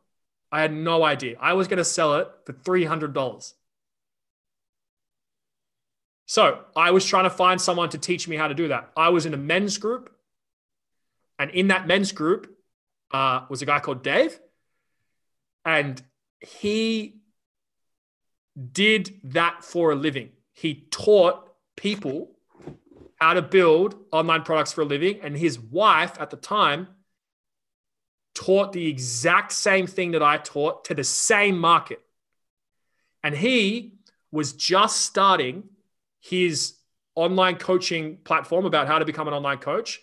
I had no idea. I was going to sell it for $300. So I was trying to find someone to teach me how to do that. I was in a men's group. And in that men's group uh, was a guy called Dave. And he did that for a living he taught people how to build online products for a living. And his wife at the time taught the exact same thing that I taught to the same market. And he was just starting his online coaching platform about how to become an online coach.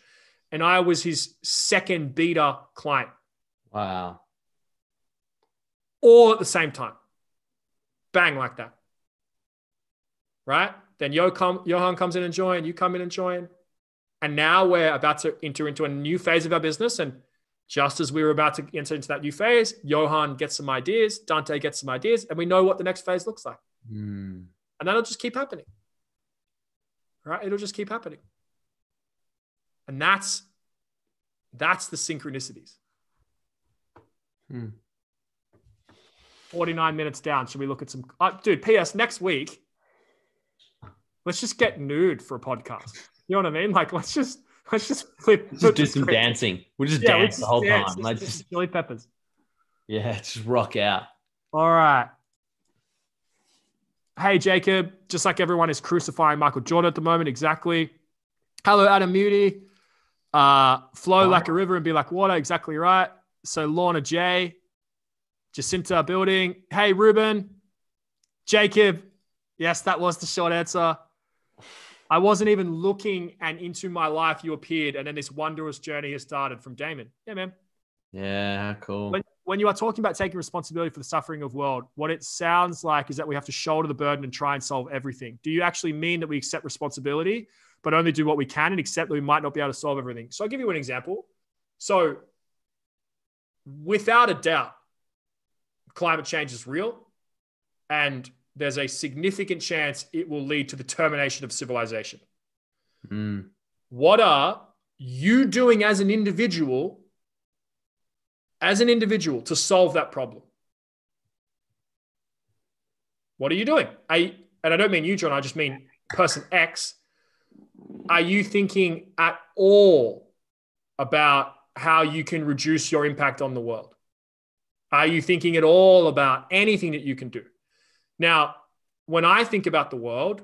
And I was his second beta client. Wow. All at the same time. Bang, like that right? Then Jono comes in and join, you come in and join. And now we're about to enter into a new phase of our business. And just as we were about to enter into that new phase, Jono gets some ideas, Dante gets some ideas, and we know what the next phase looks like. Mm. And that'll just keep happening. Right? It'll just keep happening. And that's that's the synchronicities. Hmm. 49 minutes down. Should we look at some uh, dude, PS next week let's just get nude for a podcast. You know what I mean? Like, let's just let's just [laughs] flip. Just do some dancing. We'll just yeah, dance just the whole dance. time. Let's just, chili peppers. Yeah, just rock out. All right. Hey, Jacob. Just like everyone is crucifying Michael Jordan at the moment, exactly. Hello, Adam Moody. Uh, flow like a river and be like water, exactly right. So Lorna J, Jacinta building. Hey, Ruben, Jacob. Yes, that was the short answer. I wasn't even looking, and into my life you appeared, and then this wondrous journey has started from Damon. Yeah, man. Yeah, how cool. When, when you are talking about taking responsibility for the suffering of world, what it sounds like is that we have to shoulder the burden and try and solve everything. Do you actually mean that we accept responsibility, but only do what we can and accept that we might not be able to solve everything? So I'll give you an example. So, without a doubt, climate change is real, and there's a significant chance it will lead to the termination of civilization. Mm. What are you doing as an individual, as an individual, to solve that problem? What are you doing? I and I don't mean you, John. I just mean person X. Are you thinking at all about how you can reduce your impact on the world? Are you thinking at all about anything that you can do? Now, when I think about the world,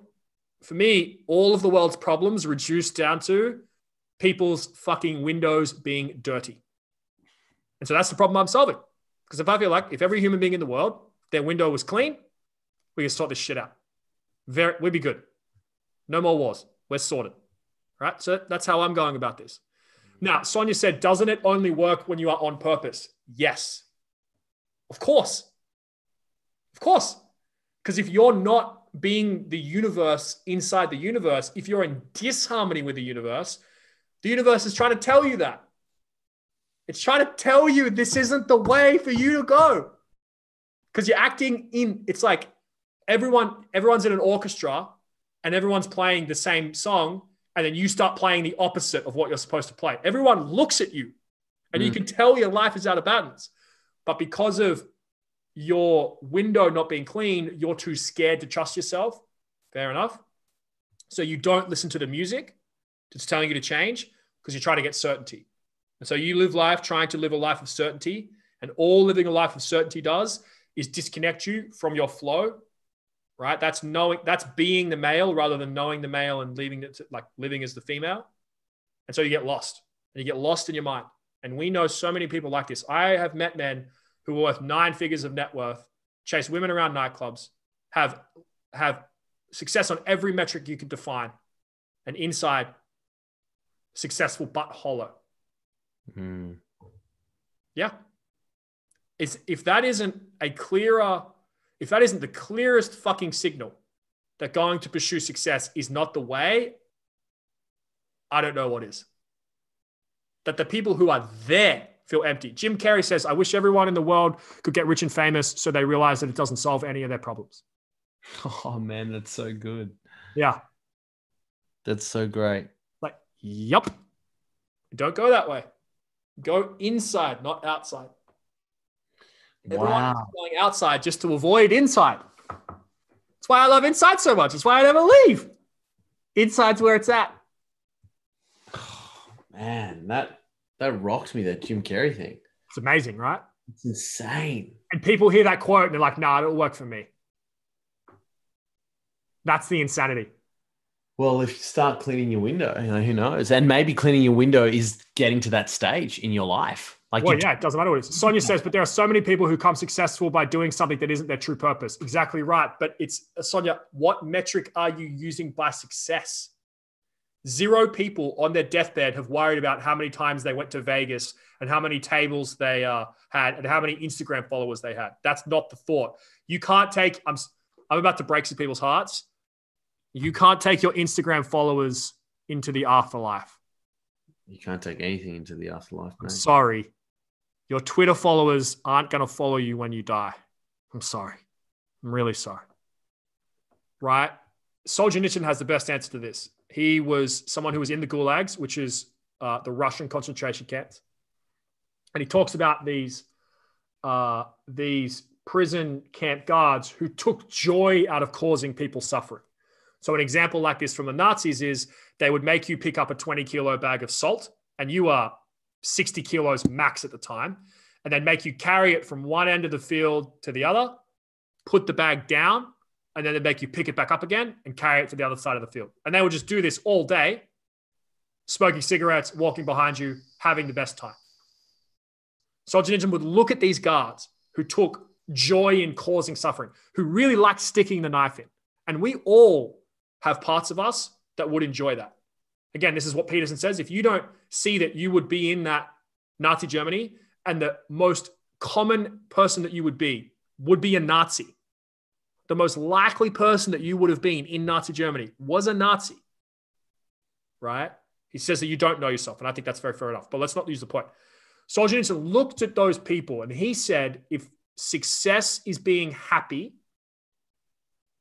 for me, all of the world's problems reduce down to people's fucking windows being dirty. And so that's the problem I'm solving. Because if I feel like if every human being in the world, their window was clean, we can sort this shit out. Very, we'd be good. No more wars. We're sorted. Right. So that's how I'm going about this. Now, Sonia said, doesn't it only work when you are on purpose? Yes. Of course. Of course. Because if you're not being the universe inside the universe, if you're in disharmony with the universe, the universe is trying to tell you that. It's trying to tell you this isn't the way for you to go. Because you're acting in, it's like everyone, everyone's in an orchestra and everyone's playing the same song, and then you start playing the opposite of what you're supposed to play. Everyone looks at you and mm. you can tell your life is out of balance. But because of your window not being clean, you're too scared to trust yourself. Fair enough. So you don't listen to the music that's telling you to change because you're trying to get certainty. And so you live life trying to live a life of certainty. And all living a life of certainty does is disconnect you from your flow, right? That's knowing, that's being the male rather than knowing the male and leaving it, to, like living as the female. And so you get lost and you get lost in your mind. And we know so many people like this. I have met men who are worth nine figures of net worth, chase women around nightclubs, have have success on every metric you could define, and inside successful but hollow. Mm. Yeah. It's, if that isn't a clearer, if that isn't the clearest fucking signal that going to pursue success is not the way, I don't know what is. That the people who are there feel empty. Jim Carrey says, I wish everyone in the world could get rich and famous so they realize that it doesn't solve any of their problems. [laughs] Oh, man, that's so good. Yeah. That's so great. Like, yep. Don't go that way. Go inside, not outside. Everyone going outside just to avoid inside. That's why I love inside so much. That's why I never leave. Inside's where it's at. Oh, [sighs] man, that that rocked me, that Jim Carrey thing. It's amazing, right? It's insane. And people hear that quote and they're like, nah, it'll work for me. That's the insanity. Well, if you start cleaning your window, you know, who knows? And maybe cleaning your window is getting to that stage in your life. Like, well, yeah, it doesn't matter what it is. Sonia says, but there are so many people who come successful by doing something that isn't their true purpose. Exactly right. But it's Sonia, what metric are you using by success? Zero people on their deathbed have worried about how many times they went to Vegas and how many tables they uh, had and how many Instagram followers they had. That's not the thought. You can't take, I'm, I'm about to break some people's hearts. You can't take your Instagram followers into the afterlife. You can't take anything into the afterlife, man. sorry. Your Twitter followers aren't going to follow you when you die. I'm sorry. I'm really sorry. Right? Solzhenitsyn has the best answer to this. He was someone who was in the gulags, which is uh, the Russian concentration camps, and he talks about these uh, these prison camp guards who took joy out of causing people suffering. So an example like this from the Nazis is they would make you pick up a 20 kilo bag of salt, and you are 60 kilos max at the time, and they'd make you carry it from one end of the field to the other, put the bag down, and then they make you pick it back up again and carry it to the other side of the field. And they would just do this all day, smoking cigarettes, walking behind you, having the best time. Solzhenitsyn would look at these guards who took joy in causing suffering, who really liked sticking the knife in. And we all have parts of us that would enjoy that. Again, this is what Peterson says. If you don't see that you would be in that Nazi Germany and the most common person that you would be would be a Nazi, the most likely person that you would have been in Nazi Germany was a Nazi, right? He says that you don't know yourself. And I think that's very fair enough. But let's not lose the point. Solzhenitsyn looked at those people and he said, if success is being happy,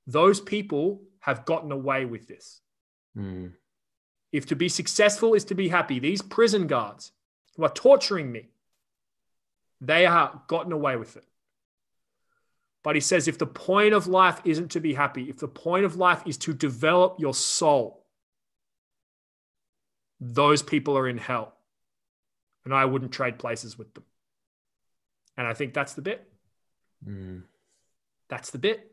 those people have gotten away with this. Mm. If to be successful is to be happy, these prison guards who are torturing me, they have gotten away with it. But he says if the point of life isn't to be happy, if the point of life is to develop your soul, those people are in hell. And I wouldn't trade places with them. And I think that's the bit. Mm. That's the bit.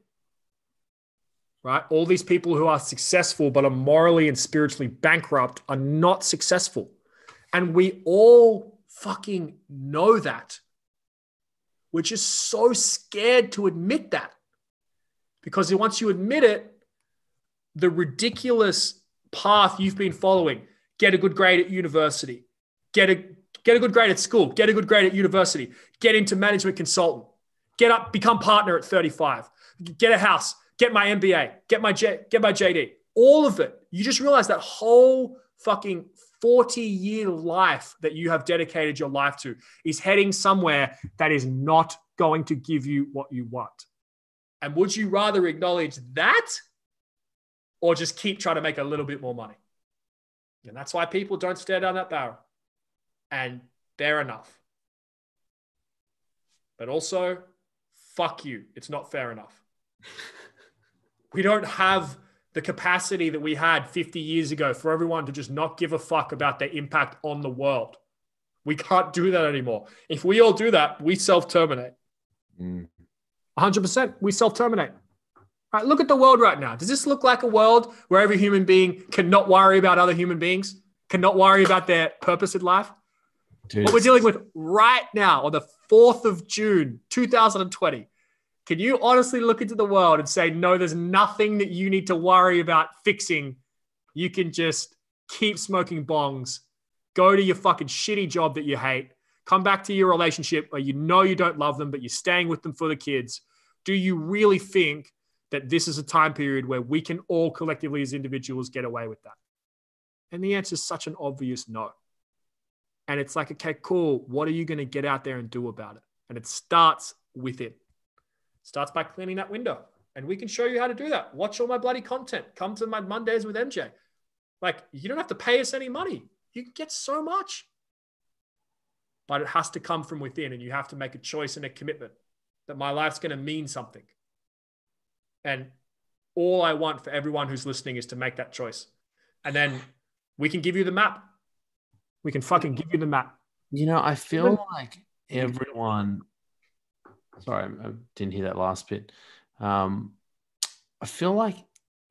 Right? All these people who are successful but are morally and spiritually bankrupt are not successful. And we all fucking know that. We're just so scared to admit that. Because once you admit it, the ridiculous path you've been following. Get a good grade at university. Get a get a good grade at school. Get a good grade at university. Get into management consultant. Get up, become partner at 35. Get a house. Get my MBA. Get my J, get my JD. All of it. You just realize that whole fucking 40 year life that you have dedicated your life to is heading somewhere that is not going to give you what you want. And would you rather acknowledge that or just keep trying to make a little bit more money? And that's why people don't stare down that barrel. And they're enough. But also, fuck you. It's not fair enough. [laughs] we don't have the capacity that we had 50 years ago for everyone to just not give a fuck about their impact on the world. We can't do that anymore. If we all do that, we self terminate. Mm. 100%. We self terminate. Right, look at the world right now. Does this look like a world where every human being cannot worry about other human beings, cannot worry about their purpose in life? Dude. What we're dealing with right now on the 4th of June, 2020 can you honestly look into the world and say, no, there's nothing that you need to worry about fixing? You can just keep smoking bongs, go to your fucking shitty job that you hate, come back to your relationship where you know you don't love them, but you're staying with them for the kids. Do you really think that this is a time period where we can all collectively as individuals get away with that? And the answer is such an obvious no. And it's like, okay, cool. What are you going to get out there and do about it? And it starts with it starts by cleaning that window. And we can show you how to do that. Watch all my bloody content. Come to my Mondays with MJ. Like, you don't have to pay us any money. You can get so much. But it has to come from within, and you have to make a choice and a commitment that my life's going to mean something. And all I want for everyone who's listening is to make that choice. And then we can give you the map. We can fucking give you the map. You know, I feel like everyone Sorry, I didn't hear that last bit. Um, I feel like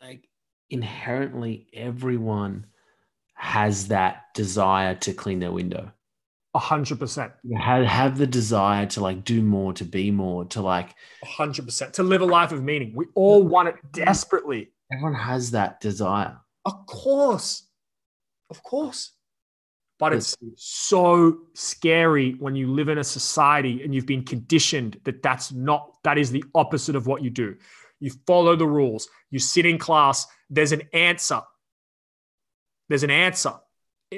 like inherently everyone has that desire to clean their window. A hundred percent. Have have the desire to like do more, to be more, to like a hundred percent to live a life of meaning. We all want it desperately. Everyone has that desire. Of course. Of course. But it's so scary when you live in a society and you've been conditioned that that's not, that is the opposite of what you do. You follow the rules, you sit in class, there's an answer. There's an answer.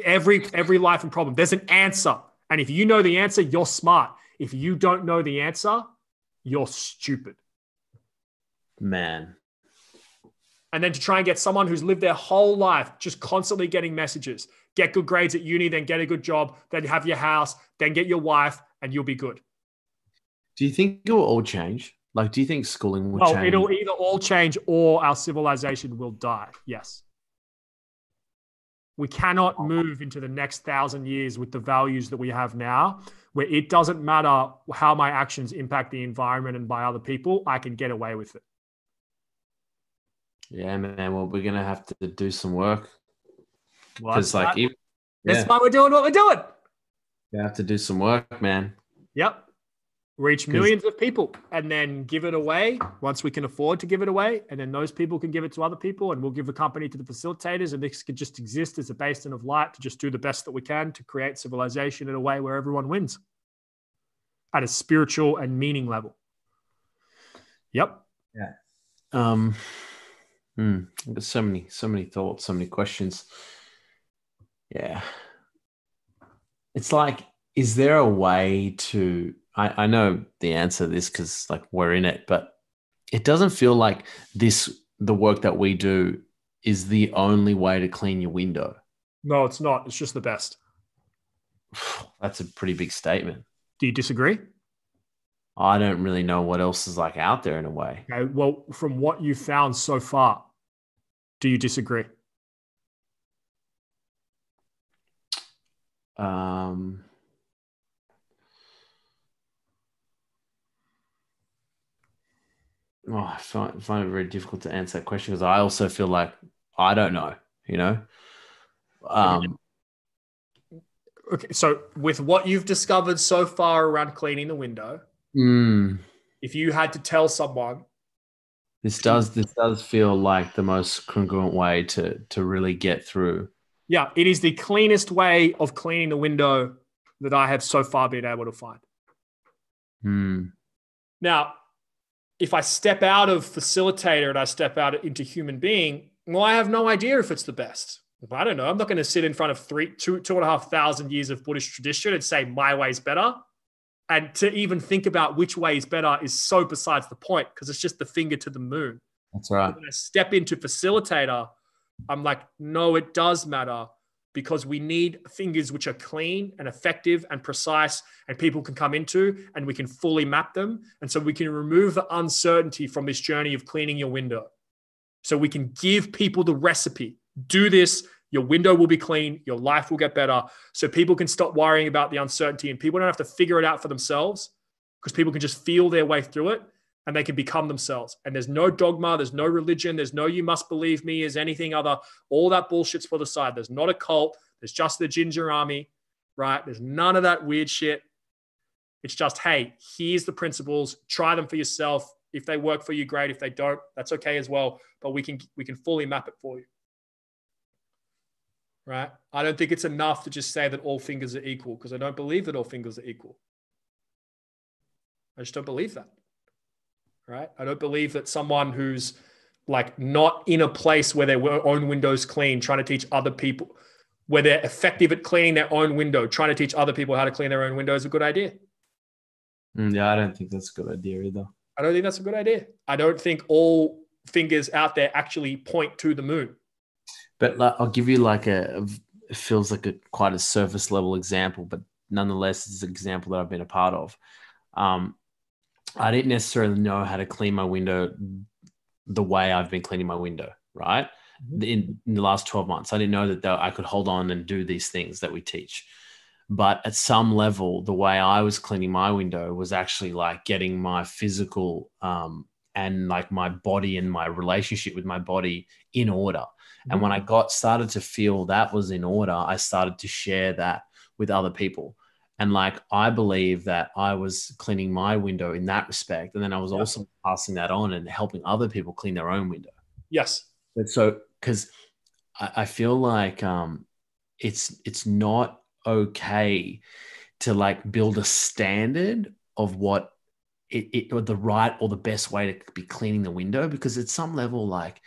Every every life and problem, there's an answer. And if you know the answer, you're smart. If you don't know the answer, you're stupid. Man. And then to try and get someone who's lived their whole life just constantly getting messages get good grades at uni, then get a good job, then have your house, then get your wife, and you'll be good. Do you think it will all change? Like, do you think schooling will oh, change? It'll either all change or our civilization will die. Yes. We cannot move into the next thousand years with the values that we have now, where it doesn't matter how my actions impact the environment and by other people, I can get away with it. Yeah, man. Well, we're going to have to do some work because like even, yeah. that's why we're doing what we're doing. You have to do some work, man. Yep. Reach millions of people and then give it away once we can afford to give it away. And then those people can give it to other people and we'll give the company to the facilitators. And this could just exist as a basin of light to just do the best that we can to create civilization in a way where everyone wins at a spiritual and meaning level. Yep. Yeah. Um, hmm. There's so many, so many thoughts, so many questions. Yeah. It's like, is there a way to? I, I know the answer to this because like we're in it, but it doesn't feel like this the work that we do is the only way to clean your window. No, it's not. It's just the best. [sighs] That's a pretty big statement. Do you disagree? I don't really know what else is like out there in a way. Okay, well, from what you've found so far, do you disagree? Um, oh, I find, find it very difficult to answer that question because I also feel like I don't know, you know? Um, okay, so with what you've discovered so far around cleaning the window, mm, if you had to tell someone This does this does feel like the most congruent way to to really get through. Yeah, it is the cleanest way of cleaning the window that I have so far been able to find. Hmm. Now, if I step out of facilitator and I step out into human being, well, I have no idea if it's the best. I don't know. I'm not going to sit in front of three, two, two and a half thousand years of Buddhist tradition and say my way is better. And to even think about which way is better is so besides the point because it's just the finger to the moon. That's right. When I step into facilitator, I'm like, no, it does matter because we need fingers which are clean and effective and precise and people can come into and we can fully map them. And so we can remove the uncertainty from this journey of cleaning your window. So we can give people the recipe. Do this, your window will be clean, your life will get better. So people can stop worrying about the uncertainty and people don't have to figure it out for themselves because people can just feel their way through it and they can become themselves. And there's no dogma, there's no religion, there's no you must believe me as anything other. All that bullshit's for the side. There's not a cult, there's just the ginger army, right? There's none of that weird shit. It's just, hey, here's the principles, try them for yourself. If they work for you, great. If they don't, that's okay as well. But we can we can fully map it for you. Right? I don't think it's enough to just say that all fingers are equal because I don't believe that all fingers are equal. I just don't believe that right? I don't believe that someone who's like not in a place where their own windows clean, trying to teach other people, where they're effective at cleaning their own window, trying to teach other people how to clean their own window is a good idea. Mm, yeah, I don't think that's a good idea either. I don't think that's a good idea. I don't think all fingers out there actually point to the moon. But like, I'll give you like a, it feels like a quite a surface level example, but nonetheless, it's an example that I've been a part of. Um, I didn't necessarily know how to clean my window the way I've been cleaning my window, right? Mm-hmm. In, in, the last 12 months, I didn't know that I could hold on and do these things that we teach. But at some level, the way I was cleaning my window was actually like getting my physical um, and like my body and my relationship with my body in order. Mm-hmm. And when I got started to feel that was in order, I started to share that with other people. And like, I believe that I was cleaning my window in that respect. And then I was yeah. also passing that on and helping other people clean their own window. Yes. But so, because I, I, feel like um, it's, it's not okay to like build a standard of what it, it or the right or the best way to be cleaning the window because at some level like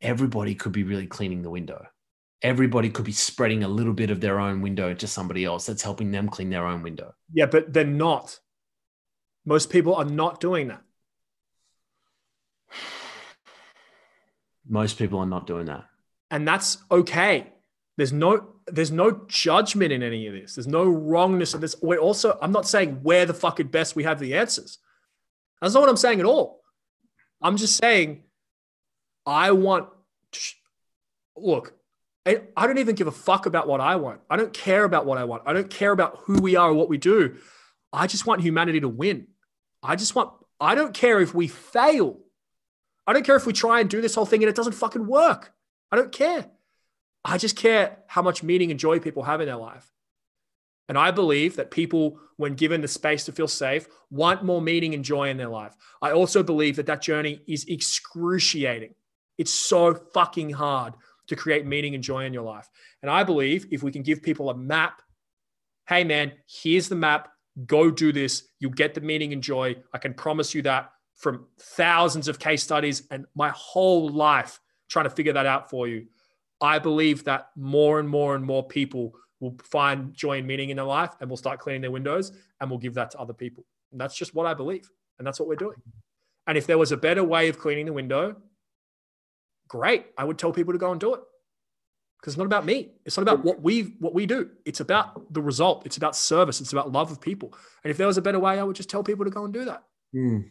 everybody could be really cleaning the window everybody could be spreading a little bit of their own window to somebody else that's helping them clean their own window. Yeah, but they're not. Most people are not doing that. Most people are not doing that. And that's okay. There's no there's no judgment in any of this. There's no wrongness of this. We're also I'm not saying where the fuck at best we have the answers. That's not what I'm saying at all. I'm just saying I want look, I don't even give a fuck about what I want. I don't care about what I want. I don't care about who we are or what we do. I just want humanity to win. I just want, I don't care if we fail. I don't care if we try and do this whole thing and it doesn't fucking work. I don't care. I just care how much meaning and joy people have in their life. And I believe that people, when given the space to feel safe, want more meaning and joy in their life. I also believe that that journey is excruciating. It's so fucking hard to create meaning and joy in your life. And I believe if we can give people a map, hey man, here's the map, go do this, you'll get the meaning and joy. I can promise you that from thousands of case studies and my whole life trying to figure that out for you. I believe that more and more and more people will find joy and meaning in their life and will start cleaning their windows and will give that to other people. And that's just what I believe. And that's what we're doing. And if there was a better way of cleaning the window, great. I would tell people to go and do it because it's not about me. It's not about what we what we do. It's about the result. It's about service. It's about love of people. And if there was a better way, I would just tell people to go and do that. Mm.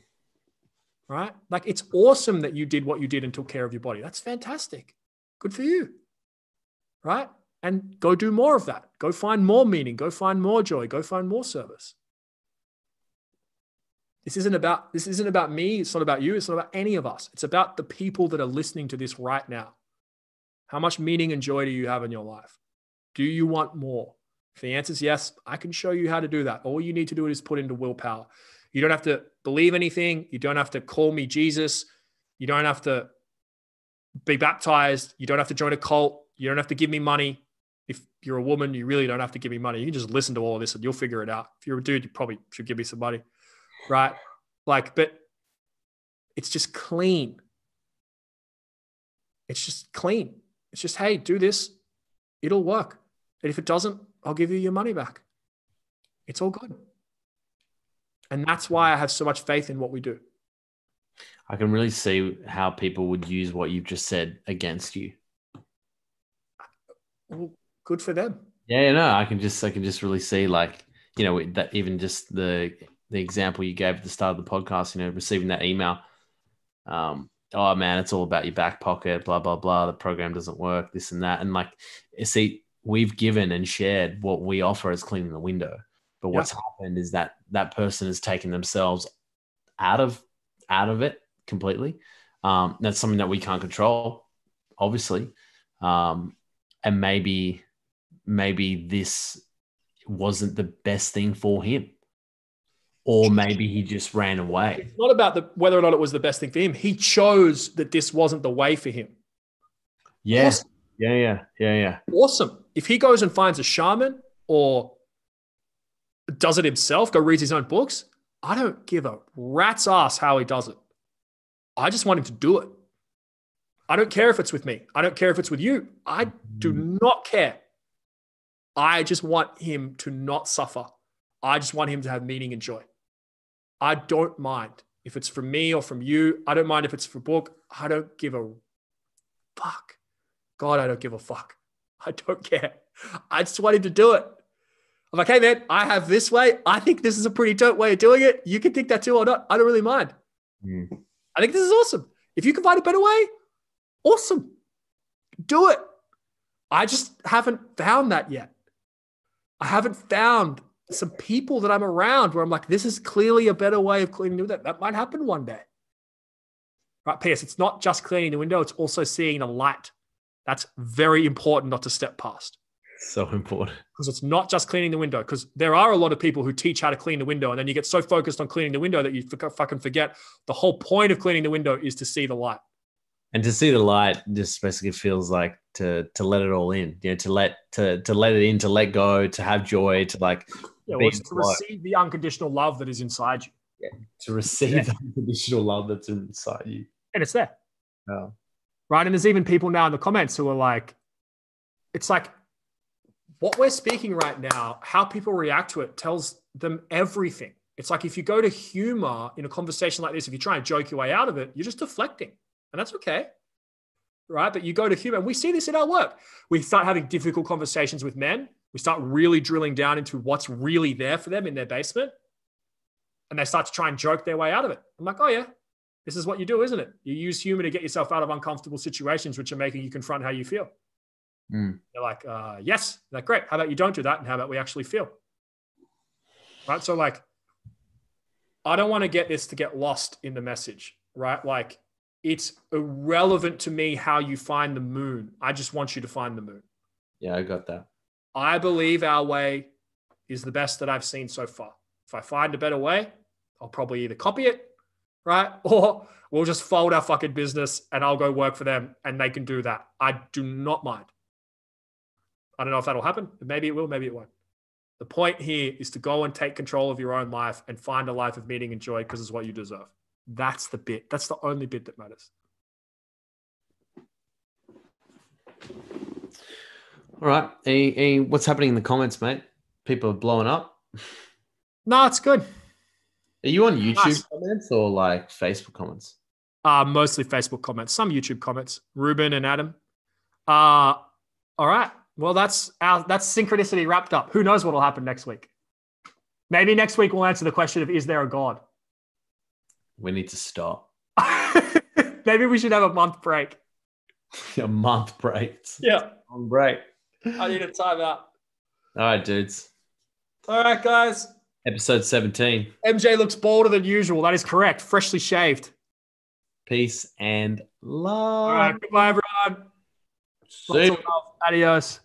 Right? Like it's awesome that you did what you did and took care of your body. That's fantastic. Good for you. Right? And go do more of that. Go find more meaning. Go find more joy. Go find more service. This isn't about this isn't about me, it's not about you, it's not about any of us. It's about the people that are listening to this right now. How much meaning and joy do you have in your life? Do you want more? If the answer is yes, I can show you how to do that. All you need to do is put into willpower. You don't have to believe anything. You don't have to call me Jesus. You don't have to be baptized. You don't have to join a cult. You don't have to give me money. If you're a woman, you really don't have to give me money. You can just listen to all of this and you'll figure it out. If you're a dude, you probably should give me some money. Right? Like, but it's just clean. It's just clean. It's just, hey, do this. It'll work. And if it doesn't, I'll give you your money back. It's all good. And that's why I have so much faith in what we do. I can really see how people would use what you've just said against you. Well, good for them. Yeah, no, I can just I can just really see like you know that even just the the example you gave at the start of the podcast, you know, receiving that email. Um, oh man, it's all about your back pocket, blah blah blah. The program doesn't work, this and that, and like, see, we've given and shared what we offer as cleaning the window, but what's yep. happened is that that person has taken themselves out of out of it completely. Um, that's something that we can't control, obviously. Um, and maybe, maybe this wasn't the best thing for him. Or maybe he just ran away. It's not about the whether or not it was the best thing for him. He chose that this wasn't the way for him. Yeah. Awesome. Yeah, yeah, yeah, yeah. Awesome. If he goes and finds a shaman or does it himself, go reads his own books, I don't give a rat's ass how he does it. I just want him to do it. I don't care if it's with me. I don't care if it's with you. I do mm. not care. I just want him to not suffer. I just want him to have meaning and joy. I don't mind if it's from me or from you. I don't mind if it's for book. I don't give a fuck. God, I don't give a fuck. I don't care. I just wanted to do it. I'm like, hey man, I have this way. I think this is a pretty dope way of doing it. You can think that too or not. I don't really mind. Mm. I think this is awesome. If you can find a better way, awesome. Do it. I just haven't found that yet. I haven't found some people that I'm around where I'm like, this is clearly a better way of cleaning the window. That might happen one day. Right, P.S. It's not just cleaning the window, it's also seeing the light. That's very important not to step past. So important. Because it's not just cleaning the window. Because there are a lot of people who teach how to clean the window, and then you get so focused on cleaning the window that you fucking forget the whole point of cleaning the window is to see the light. And to see the light just basically feels like to to let it all in, you know, to let to to let it in, to let go, to have joy, to like yeah, well, to receive the unconditional love that is inside you. Yeah, to receive yeah. the unconditional love that's inside you. And it's there. Oh. Right. And there's even people now in the comments who are like, it's like what we're speaking right now, how people react to it tells them everything. It's like if you go to humor in a conversation like this, if you try and joke your way out of it, you're just deflecting. And that's okay. Right. But you go to humor, and we see this in our work. We start having difficult conversations with men. We start really drilling down into what's really there for them in their basement. And they start to try and joke their way out of it. I'm like, oh, yeah, this is what you do, isn't it? You use humor to get yourself out of uncomfortable situations, which are making you confront how you feel. Mm. They're like, uh, yes. They're like, great. How about you don't do that? And how about we actually feel? Right. So, like, I don't want to get this to get lost in the message, right? Like, it's irrelevant to me how you find the moon. I just want you to find the moon. Yeah, I got that. I believe our way is the best that I've seen so far. If I find a better way, I'll probably either copy it, right? [laughs] Or we'll just fold our fucking business and I'll go work for them and they can do that. I do not mind. I don't know if that'll happen. But maybe it will, maybe it won't. The point here is to go and take control of your own life and find a life of meaning and joy because it's what you deserve. That's the bit. That's the only bit that matters. All right. Any, any, what's happening in the comments, mate? People are blowing up. No, it's good. Are you on YouTube nice. comments or like Facebook comments? Uh, mostly Facebook comments, some YouTube comments. Ruben and Adam. Uh, all right. Well, that's our that's synchronicity wrapped up. Who knows what will happen next week? Maybe next week we'll answer the question of is there a God? We need to stop. [laughs] [laughs] Maybe we should have a month break. a month break. Yeah. On break. [laughs] I need a timeout. All right, dudes. All right, guys. Episode 17. MJ looks bolder than usual. That is correct. Freshly shaved. Peace and love. All right. Goodbye, everyone. See. Adios.